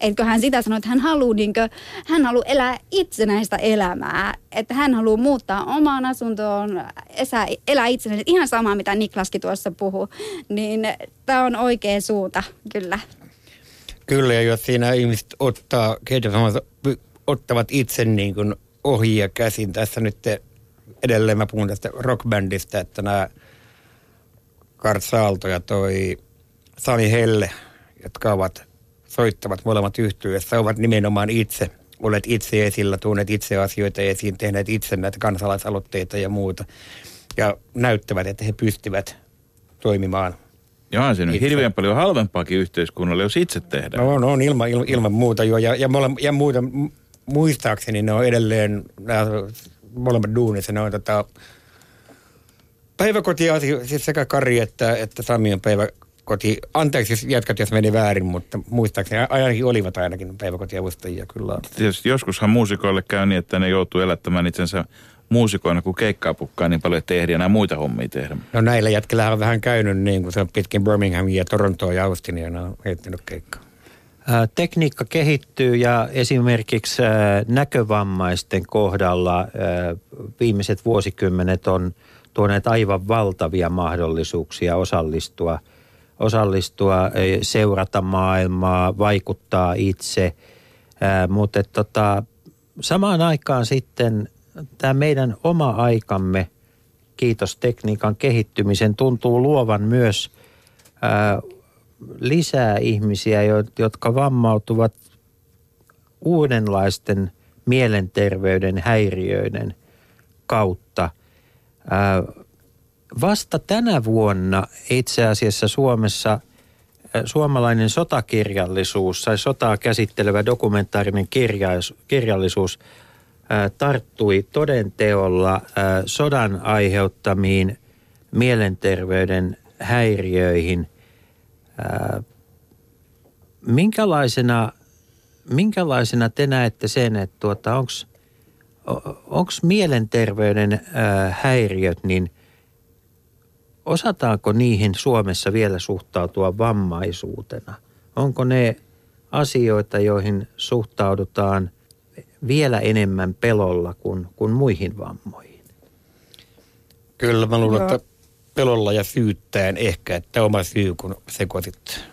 Etkö hän sitä sanoi, että hän haluaa, niinkö, hän haluaa elää itsenäistä elämää. Että hän haluaa muuttaa omaan asuntoon, elää itsenäisesti. Ihan sama, mitä Niklaskin tuossa puhui. Niin tämä on oikea suunta, kyllä. Kyllä, ja jos siinä ihmiset ottaa, ottavat itse niin kuin ohi ja käsin. Tässä nyt edelleen mä puhun tästä rockbändistä, että nämä Kart Saalto ja toi Sami Helle, jotka ovat, soittavat molemmat yhtyessä, ovat nimenomaan itse olet itse esillä, tuoneet itse asioita esiin, tehneet itse näitä kansalaisaloitteita ja muuta. Ja näyttävät, että he pystyvät toimimaan Ja on se nyt Itse. hirveän paljon halvempaakin yhteiskunnalle, jos itse tehdään. No on, on ilman, ilman, ilman muuta jo. Ja, ja, mole, ja muuta, muistaakseni ne on edelleen, nämä molemmat duunissa, ne on tota, päiväkotiasio, siis sekä Kari että, että Sami on päivä, päiväkoti, anteeksi jos jatkat, jos meni väärin, mutta muistaakseni ainakin olivat ainakin päiväkotiavustajia kyllä. Tietysti joskushan muusikoille käy niin, että ne joutuu elättämään itsensä muusikoina, kun keikkaa pukkaa niin paljon, että ei ehdi enää muita hommia tehdä. No näillä jätkillä on vähän käynyt niin, kun se on pitkin Birminghamia, Torontoa ja Austinia, ne on heittänyt keikkaa. Tekniikka kehittyy ja esimerkiksi näkövammaisten kohdalla viimeiset vuosikymmenet on tuoneet aivan valtavia mahdollisuuksia osallistua, osallistua seurata maailmaa, vaikuttaa itse. Mutta tota, samaan aikaan sitten tämä meidän oma aikamme, kiitos tekniikan kehittymisen, tuntuu luovan myös ää, lisää ihmisiä, jo- jotka vammautuvat uudenlaisten mielenterveyden häiriöiden kautta. Ää, Vasta tänä vuonna itse asiassa Suomessa ää, suomalainen sotakirjallisuus tai sotaa käsittelevä dokumentaarinen kirjais- kirjallisuus ää, tarttui todenteolla ää, sodan aiheuttamiin mielenterveyden häiriöihin – minkälaisena, minkälaisena te näette sen, että tuota, onko mielenterveyden häiriöt, niin osataanko niihin Suomessa vielä suhtautua vammaisuutena? Onko ne asioita, joihin suhtaudutaan vielä enemmän pelolla kuin, kuin muihin vammoihin? Kyllä mä luulen, Joo. että pelolla ja syyttäen ehkä, että oma syy, kun sekoitit.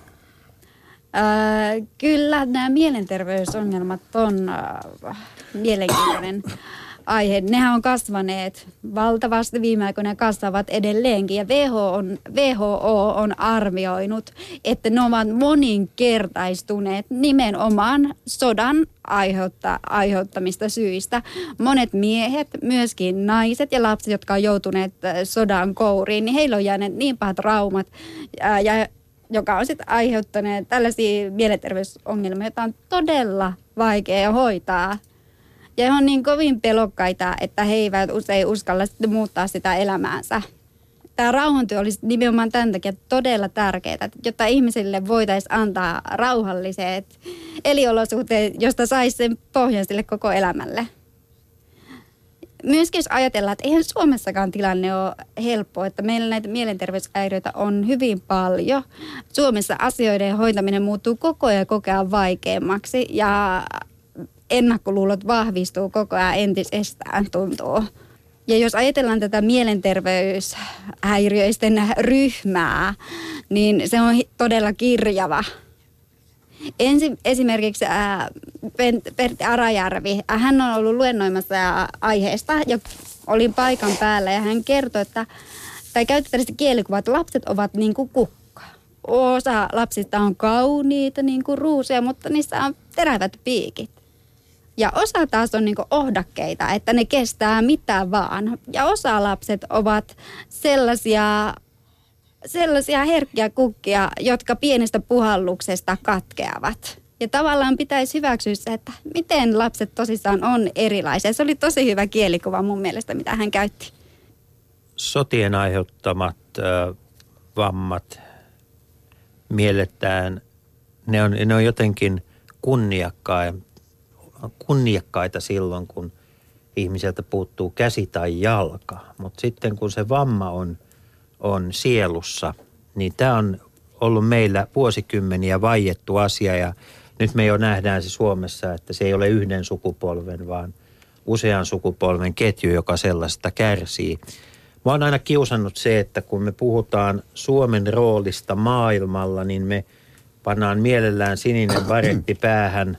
Ää, kyllä nämä mielenterveysongelmat on äh, mielenkiintoinen aihe. Nehän on kasvaneet valtavasti viime aikoina ja kasvavat edelleenkin. Ja WHO on, WHO on arvioinut, että ne ovat moninkertaistuneet nimenomaan sodan aiheutta, aiheuttamista syistä. Monet miehet, myöskin naiset ja lapset, jotka on joutuneet äh, sodan kouriin, niin heillä on jääneet niin pahat traumat ää, ja joka on sitten aiheuttanut tällaisia mielenterveysongelmia, joita on todella vaikea hoitaa. Ja he on niin kovin pelokkaita, että he eivät usein uskalla sitten muuttaa sitä elämäänsä. Tämä rauhantyö olisi nimenomaan tämän takia todella tärkeää, jotta ihmisille voitaisiin antaa rauhalliset eliolosuhteet, josta saisi sen pohjan sille koko elämälle. Myöskin jos ajatellaan, että eihän Suomessakaan tilanne ole helppo, että meillä näitä mielenterveyshäiriöitä on hyvin paljon. Suomessa asioiden hoitaminen muuttuu koko ajan koko ajan vaikeammaksi ja ennakkoluulot vahvistuu koko ajan entisestään tuntuu. Ja jos ajatellaan tätä mielenterveyshäiriöisten ryhmää, niin se on todella kirjava. Ensi, esimerkiksi Pent- Pertti Arajärvi, hän on ollut luennoimassa aiheesta ja olin paikan päällä ja hän kertoi, että, tai käytti tällaista kielikuvaa, että lapset ovat niin kuin kukka. Osa lapsista on kauniita niin kuin ruusuja, mutta niissä on terävät piikit. Ja osa taas on niinku ohdakkeita, että ne kestää mitä vaan. Ja osa lapset ovat sellaisia, sellaisia herkkiä kukkia, jotka pienestä puhalluksesta katkeavat. Ja tavallaan pitäisi hyväksyä se, että miten lapset tosissaan on erilaisia. Se oli tosi hyvä kielikuva mun mielestä, mitä hän käytti. Sotien aiheuttamat ö, vammat mielletään, ne on, ne on jotenkin kunniakkaita, kunniakkaita silloin, kun ihmiseltä puuttuu käsi tai jalka. Mutta sitten kun se vamma on, on sielussa, niin tämä on ollut meillä vuosikymmeniä vaiettu asia ja nyt me jo nähdään se Suomessa, että se ei ole yhden sukupolven, vaan usean sukupolven ketju, joka sellaista kärsii. Mä oon aina kiusannut se, että kun me puhutaan Suomen roolista maailmalla, niin me pannaan mielellään sininen varetti päähän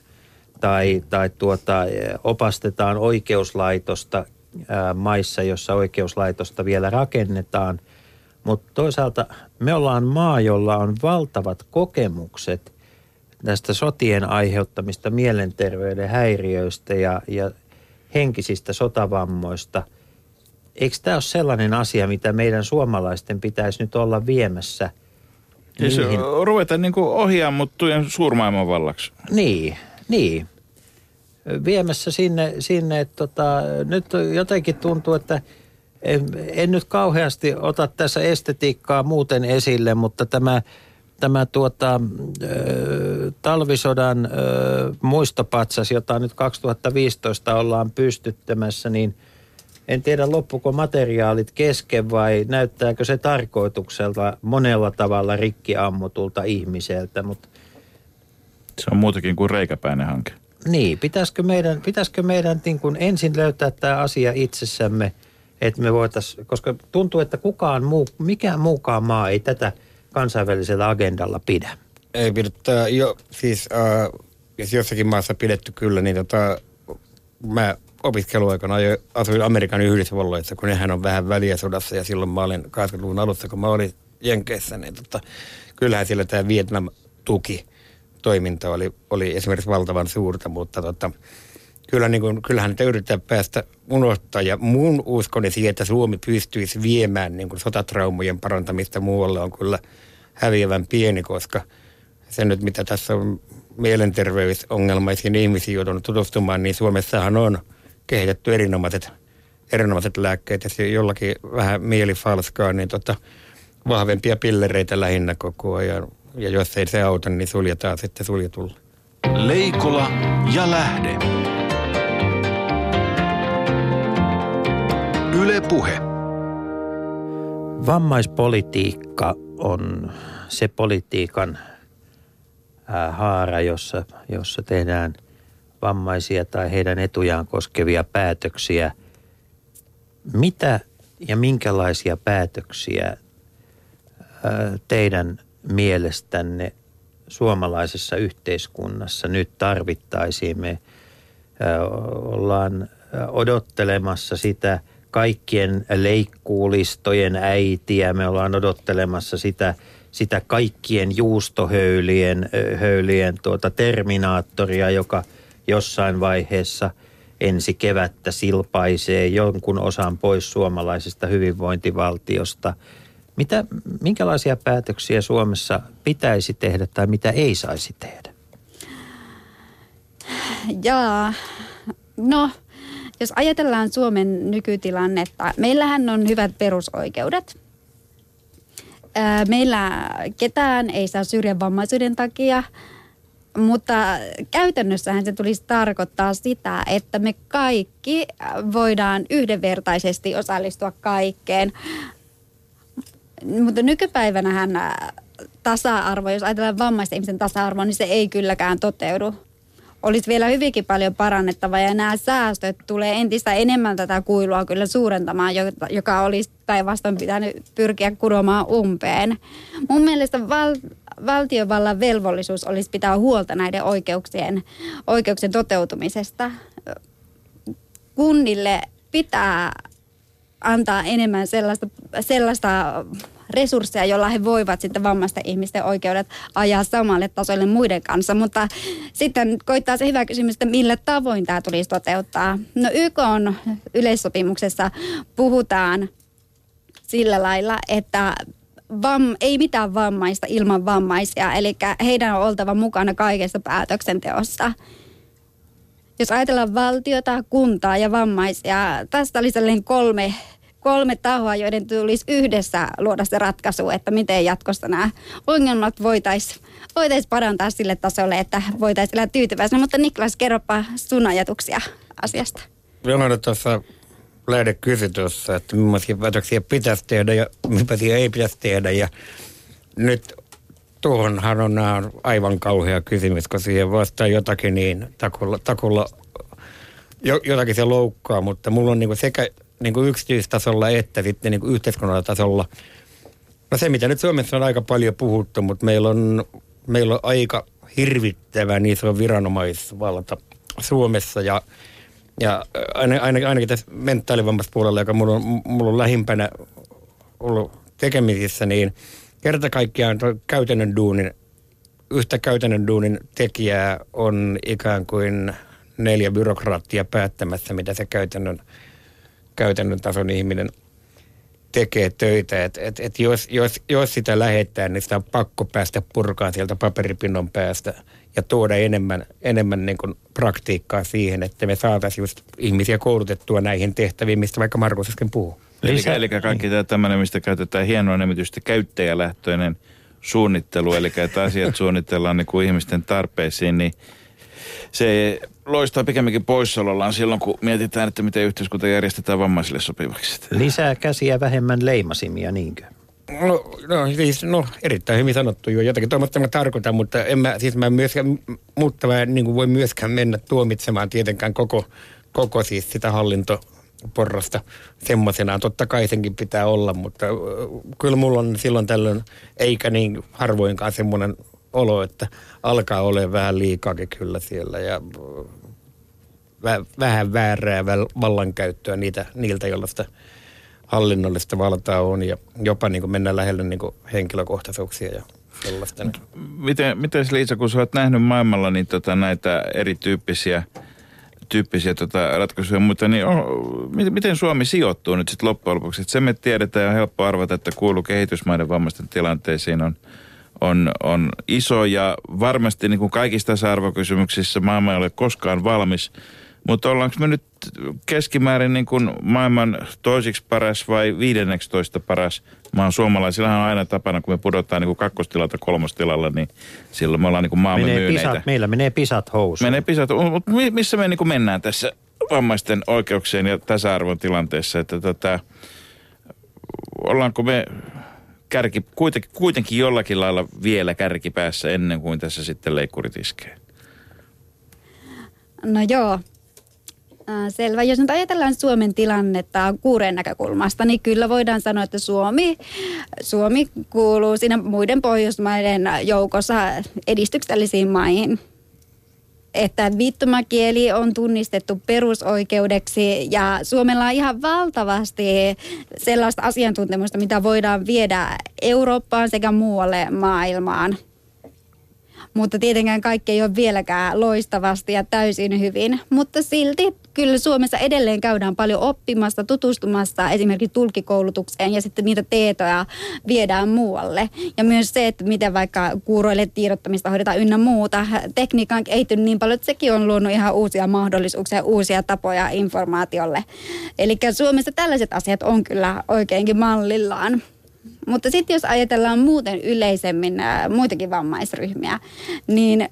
tai, tai tuota, opastetaan oikeuslaitosta ää, maissa, jossa oikeuslaitosta vielä rakennetaan. Mutta toisaalta me ollaan maa, jolla on valtavat kokemukset näistä sotien aiheuttamista mielenterveyden häiriöistä ja, ja henkisistä sotavammoista. Eikö tämä ole sellainen asia, mitä meidän suomalaisten pitäisi nyt olla viemässä Siis ruveta niin kuin ohjaamuttujen suurmaailman vallaksi. Niin, niin. Viemässä sinne, sinne että tota, nyt jotenkin tuntuu, että en, en nyt kauheasti ota tässä estetiikkaa muuten esille, mutta tämä tämä tuota, ö, talvisodan ö, muistopatsas, jota nyt 2015 ollaan pystyttämässä, niin en tiedä loppuko materiaalit kesken vai näyttääkö se tarkoitukselta monella tavalla rikkiammutulta ihmiseltä, mutta Se on muutakin kuin reikäpäinen hanke. Niin, pitäisikö meidän, pitäisikö meidän niin kuin ensin löytää tämä asia itsessämme, että me voitaisiin, koska tuntuu, että kukaan muu, mikään muukaan maa ei tätä kansainvälisellä agendalla pidä. Ei pidettä jo, siis äh, jos jossakin maassa pidetty kyllä, niin tota, mä opiskeluaikana jo asuin Amerikan Yhdysvalloissa, kun nehän on vähän väliä sodassa ja silloin mä olin 80-luvun alussa, kun mä olin Jenkeissä, niin tota, kyllähän siellä tämä Vietnam tuki toiminta oli, oli esimerkiksi valtavan suurta, mutta tota, kyllä niin kuin, kyllähän niitä yritetään päästä unohtaa ja mun uskoni siihen, että Suomi pystyisi viemään niin kuin sotatraumojen parantamista muualle on kyllä häviävän pieni, koska se nyt mitä tässä on mielenterveysongelmaisiin ihmisiin joutunut tutustumaan, niin Suomessahan on kehitetty erinomaiset, erinomaiset lääkkeet ja jollakin vähän mieli falskaa, niin tota, vahvempia pillereitä lähinnä koko ajan. Ja jos ei se auta, niin suljetaan sitten suljetulla. Leikola ja lähde. Yle Puhe. Vammaispolitiikka on se politiikan haara, jossa, jossa tehdään vammaisia tai heidän etujaan koskevia päätöksiä. Mitä ja minkälaisia päätöksiä ää, teidän mielestänne suomalaisessa yhteiskunnassa nyt tarvittaisiin? Me ollaan odottelemassa sitä kaikkien leikkuulistojen äitiä. Me ollaan odottelemassa sitä, sitä kaikkien juustohöylien höylien tuota terminaattoria, joka jossain vaiheessa ensi kevättä silpaisee jonkun osan pois suomalaisesta hyvinvointivaltiosta. Mitä, minkälaisia päätöksiä Suomessa pitäisi tehdä tai mitä ei saisi tehdä? Jaa, no jos ajatellaan Suomen nykytilannetta, meillähän on hyvät perusoikeudet. Meillä ketään ei saa syrjä vammaisuuden takia, mutta käytännössähän se tulisi tarkoittaa sitä, että me kaikki voidaan yhdenvertaisesti osallistua kaikkeen. Mutta nykypäivänähän ää, tasa-arvo, jos ajatellaan vammaisten ihmisten tasa-arvoa, niin se ei kylläkään toteudu olisi vielä hyvinkin paljon parannettavaa ja nämä säästöt tulee entistä enemmän tätä kuilua kyllä suurentamaan, joka olisi päinvastoin pitänyt pyrkiä kuromaan umpeen. Mun mielestä val, valtiovallan velvollisuus olisi pitää huolta näiden oikeuksien, oikeuksien toteutumisesta. Kunnille pitää antaa enemmän sellaista, sellaista resursseja, jolla he voivat sitten vammaisten ihmisten oikeudet ajaa samalle tasolle muiden kanssa. Mutta sitten koittaa se hyvä kysymys, että millä tavoin tämä tulisi toteuttaa. No YK on yleissopimuksessa puhutaan sillä lailla, että vam, ei mitään vammaista ilman vammaisia, eli heidän on oltava mukana kaikessa päätöksenteossa jos ajatellaan valtiota, kuntaa ja vammaisia, tästä oli kolme, kolme tahoa, joiden tulisi yhdessä luoda se ratkaisu, että miten jatkossa nämä ongelmat voitaisiin voitais parantaa sille tasolle, että voitaisiin elää tyytyväisenä. Mutta Niklas, kerropa sun ajatuksia asiasta. Jolana tuossa lähde kysyi tuossa, että millaisia päätöksiä pitäisi tehdä ja millaisia ei pitäisi tehdä. Ja nyt tuohonhan on aivan kauhea kysymys, kun siihen vastaa jotakin niin takulla, takulla jo, jotakin se loukkaa, mutta mulla on niinku sekä niinku yksityistasolla että sitten niinku yhteiskunnallisella tasolla. No se, mitä nyt Suomessa on aika paljon puhuttu, mutta meillä on, meillä on aika hirvittävän iso viranomaisvalta Suomessa ja ja aina, aina, ainakin tässä mentaalivammassa puolella, joka mulla on, mulla on lähimpänä ollut tekemisissä, niin kerta kaikkiaan käytännön duunin, yhtä käytännön duunin tekijää on ikään kuin neljä byrokraattia päättämässä, mitä se käytännön, käytännön tason ihminen tekee töitä. Et, et, et jos, jos, jos sitä lähettää, niin sitä on pakko päästä purkaan sieltä paperipinnon päästä ja tuoda enemmän, enemmän niin kuin praktiikkaa siihen, että me saataisiin just ihmisiä koulutettua näihin tehtäviin, mistä vaikka Markus äsken puhuu. Eli, Lisä- eli kaikki tämä tämmöinen, mistä käytetään hienoa nimitystä käyttäjälähtöinen suunnittelu, eli että asiat suunnitellaan niin kuin ihmisten tarpeisiin, niin se loistaa pikemminkin poissaolollaan silloin, kun mietitään, että miten yhteiskunta järjestetään vammaisille sopivaksi. Lisää käsiä, vähemmän leimasimia, niinkö? No, no, siis, no erittäin hyvin sanottu jo. Jotakin mä tarkoitan, mutta en mä, siis mä myöskään, mutta mä niin kuin voi myöskään mennä tuomitsemaan tietenkään koko, koko siis sitä hallintoporrasta semmoisenaan. Totta kai senkin pitää olla, mutta kyllä mulla on silloin tällöin, eikä niin harvoinkaan semmoinen olo, että alkaa olemaan vähän liikaakin kyllä siellä ja vä, vähän väärää vallankäyttöä niitä, niiltä, joilla sitä hallinnollista valtaa on ja jopa niin kuin mennään lähelle niin kuin henkilökohtaisuuksia ja sellaista. Miten, miten Liisa, kun sä oot nähnyt maailmalla niin tota, näitä erityyppisiä tyyppisiä tota, ratkaisuja, mutta niin on, miten, Suomi sijoittuu nyt sitten loppujen lopuksi? Et se me tiedetään ja on helppo arvata, että kuuluu kehitysmaiden vammaisten tilanteisiin on, on, on iso ja varmasti niin kuin kaikissa tasa-arvokysymyksissä maailma ei ole koskaan valmis. Mutta ollaanko me nyt keskimäärin niin kuin maailman toisiksi paras vai viidenneksitoista paras maan suomalaisillahan on aina tapana, kun me pudotaan niin kuin kakkostilalta kolmostilalle, niin silloin me ollaan niin kuin maamme Menee myyneitä. pisat, meillä menee pisat housuun. Menee pisat, mutta missä me niin kuin mennään tässä vammaisten oikeuksien ja tasa-arvon tilanteessa, että tota, ollaanko me kärki, kuitenkin, kuitenkin jollakin lailla vielä kärkipäässä ennen kuin tässä sitten leikkurit iskee? No joo. Äh, Selvä. Jos nyt ajatellaan Suomen tilannetta kuureen näkökulmasta, niin kyllä voidaan sanoa, että Suomi, Suomi kuuluu siinä muiden Pohjoismaiden joukossa edistyksellisiin maihin. Että viittomakieli on tunnistettu perusoikeudeksi ja Suomella on ihan valtavasti sellaista asiantuntemusta, mitä voidaan viedä Eurooppaan sekä muualle maailmaan mutta tietenkään kaikki ei ole vieläkään loistavasti ja täysin hyvin. Mutta silti kyllä Suomessa edelleen käydään paljon oppimassa, tutustumassa esimerkiksi tulkikoulutukseen ja sitten niitä tietoja viedään muualle. Ja myös se, että miten vaikka kuuroille tiedottamista hoidetaan ynnä muuta. Tekniikka on kehittynyt niin paljon, että sekin on luonut ihan uusia mahdollisuuksia, uusia tapoja informaatiolle. Eli Suomessa tällaiset asiat on kyllä oikeinkin mallillaan. Mutta sitten jos ajatellaan muuten yleisemmin ää, muitakin vammaisryhmiä, niin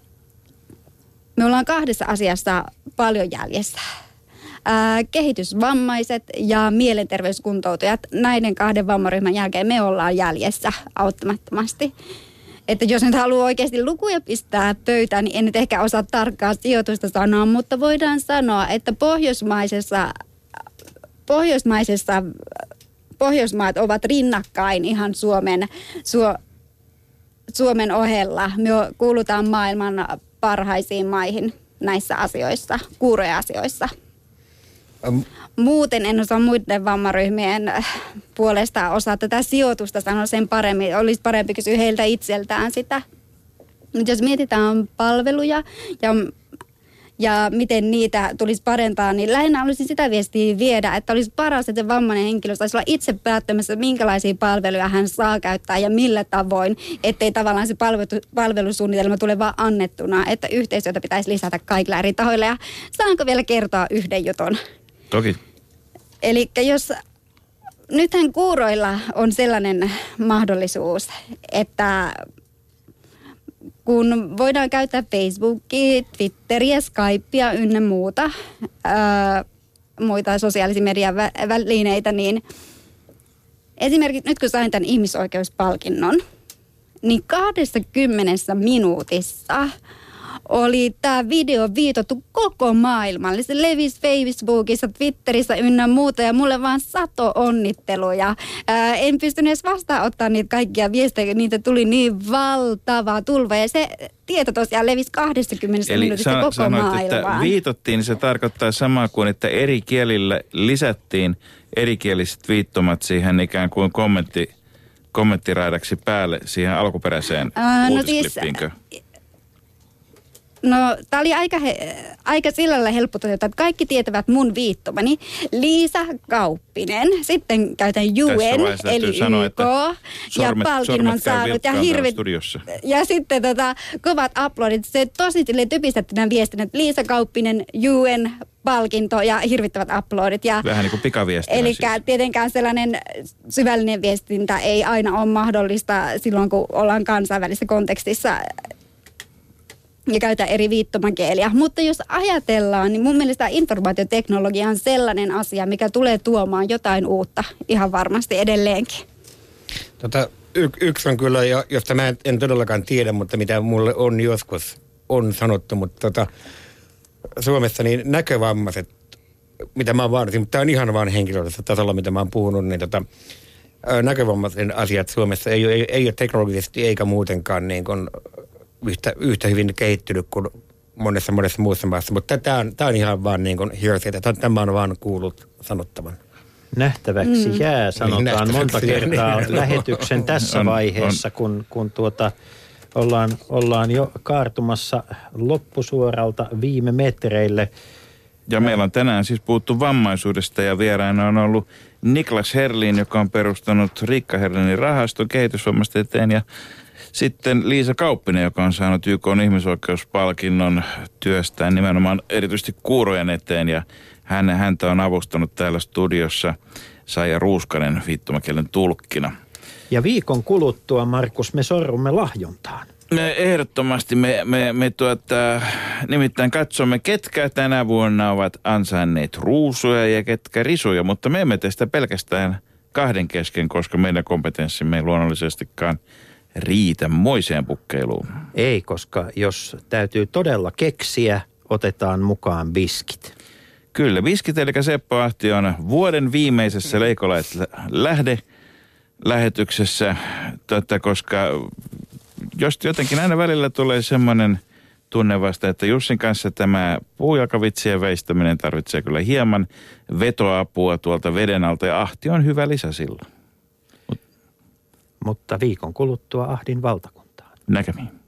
me ollaan kahdessa asiassa paljon jäljessä. Ää, kehitysvammaiset ja mielenterveyskuntoutujat, näiden kahden vammaryhmän jälkeen me ollaan jäljessä auttamattomasti. Että jos nyt haluaa oikeasti lukuja pistää pöytään, niin en nyt ehkä osaa tarkkaa sijoitusta sanoa, mutta voidaan sanoa, että pohjoismaisessa, pohjoismaisessa Pohjoismaat ovat rinnakkain ihan Suomen, Suo, Suomen ohella. Me kuulutaan maailman parhaisiin maihin näissä asioissa, kuuroja-asioissa. Am- Muuten en osaa muiden vammaryhmien äh, puolesta osaa tätä sijoitusta sanoa sen paremmin. Olisi parempi kysyä heiltä itseltään sitä. Mutta jos mietitään palveluja ja ja miten niitä tulisi parentaa, niin lähinnä haluaisin sitä viestiä viedä, että olisi paras, että se vammainen henkilö saisi olla itse päättämässä, minkälaisia palveluja hän saa käyttää ja millä tavoin, ettei tavallaan se palvelu, palvelusuunnitelma tule vaan annettuna, että yhteistyötä pitäisi lisätä kaikilla eri tahoilla. Ja saanko vielä kertoa yhden jutun? Toki. Eli jos nythän kuuroilla on sellainen mahdollisuus, että kun voidaan käyttää Facebookia, Twitteriä, Skypea ynnä muuta, ää, muita sosiaalisia median vä- välineitä, niin esimerkiksi nyt kun sain tämän ihmisoikeuspalkinnon, niin 20 minuutissa oli tämä video viitottu koko maailmalle. Se levisi Facebookissa, Twitterissä ynnä muuta ja mulle vaan sato onnitteluja. Ää, en pystynyt edes vastaanottaa niitä kaikkia viestejä, niitä tuli niin valtava tulva ja se tieto tosiaan levisi 20 Eli minuutissa sa- koko sanoit, että maailmaan. viitottiin, niin se tarkoittaa samaa kuin, että eri kielillä lisättiin erikieliset viittomat siihen ikään kuin kommentti, kommenttiraidaksi päälle siihen alkuperäiseen Ää, no siis-? No, tämä oli aika, he, aika sillä lailla helppo toteuttaa, että kaikki tietävät mun viittomani. Liisa Kauppinen, sitten käytän UN, eli sanoa, YK, että ja sormet- palkinnon sormet käy saanut. Ja, studiossa. ja sitten tota, kovat uploadit. Se tosi silleen typistettynä viestin, että Liisa Kauppinen, UN, palkinto ja hirvittävät uploadit. Ja Vähän niin kuin pikaviestinä Eli siis. tietenkään sellainen syvällinen viestintä ei aina ole mahdollista silloin, kun ollaan kansainvälisessä kontekstissa ja käytä eri viittomakieliä. Mutta jos ajatellaan, niin mun mielestä informaatioteknologia on sellainen asia, mikä tulee tuomaan jotain uutta ihan varmasti edelleenkin. Tota, y- yksi on kyllä, jo- josta mä en, todellakaan tiedä, mutta mitä mulle on joskus on sanottu, mutta tota, Suomessa niin näkövammaiset, mitä mä vaadittu, mutta tämä on ihan vaan henkilökohtaisella tasolla, mitä mä oon puhunut, niin tota, näkövammaisen asiat Suomessa ei, ei, ei ole teknologisesti eikä muutenkaan niin kuin yhtä, yhtä hyvin kehittynyt kuin monessa monessa muussa maassa, mutta tämä on, tää on ihan vaan niin kuin että tämä on vaan kuullut sanottavan. Nähtäväksi mm. jää, sanotaan nähtäväksi monta jää, kertaa niin. lähetyksen tässä On, vaiheessa, kun, kun tuota, ollaan, ollaan jo kaartumassa loppusuoralta viime metreille. Ja meillä on tänään siis puhuttu vammaisuudesta ja vieraana on ollut Niklas Herlin, joka on perustanut Riikka Herlinin rahaston kehitysvammasta eteen ja sitten Liisa Kauppinen, joka on saanut YK ihmisoikeuspalkinnon työstään nimenomaan erityisesti kuurojen eteen ja hän, häntä on avustanut täällä studiossa Saija Ruuskanen viittomakielen tulkkina. Ja viikon kuluttua, Markus, me sorrumme lahjontaan. Me ehdottomasti me, me, me tuota, nimittäin katsomme, ketkä tänä vuonna ovat ansainneet ruusuja ja ketkä risuja, mutta me emme tee sitä pelkästään kahden kesken, koska meidän kompetenssimme ei luonnollisestikaan riitä moiseen pukkeiluun. Ei, koska jos täytyy todella keksiä, otetaan mukaan biskit. Kyllä, Viskit eli Seppo Ahti on vuoden viimeisessä Leikolait lähde lähetyksessä, tota, koska jos jotenkin aina välillä tulee semmoinen tunne vasta, että Jussin kanssa tämä puujalkavitsien veistäminen tarvitsee kyllä hieman vetoapua tuolta veden alta ja Ahti on hyvä lisä silloin. Mutta viikon kuluttua Ahdin valtakuntaan. Näkemiin.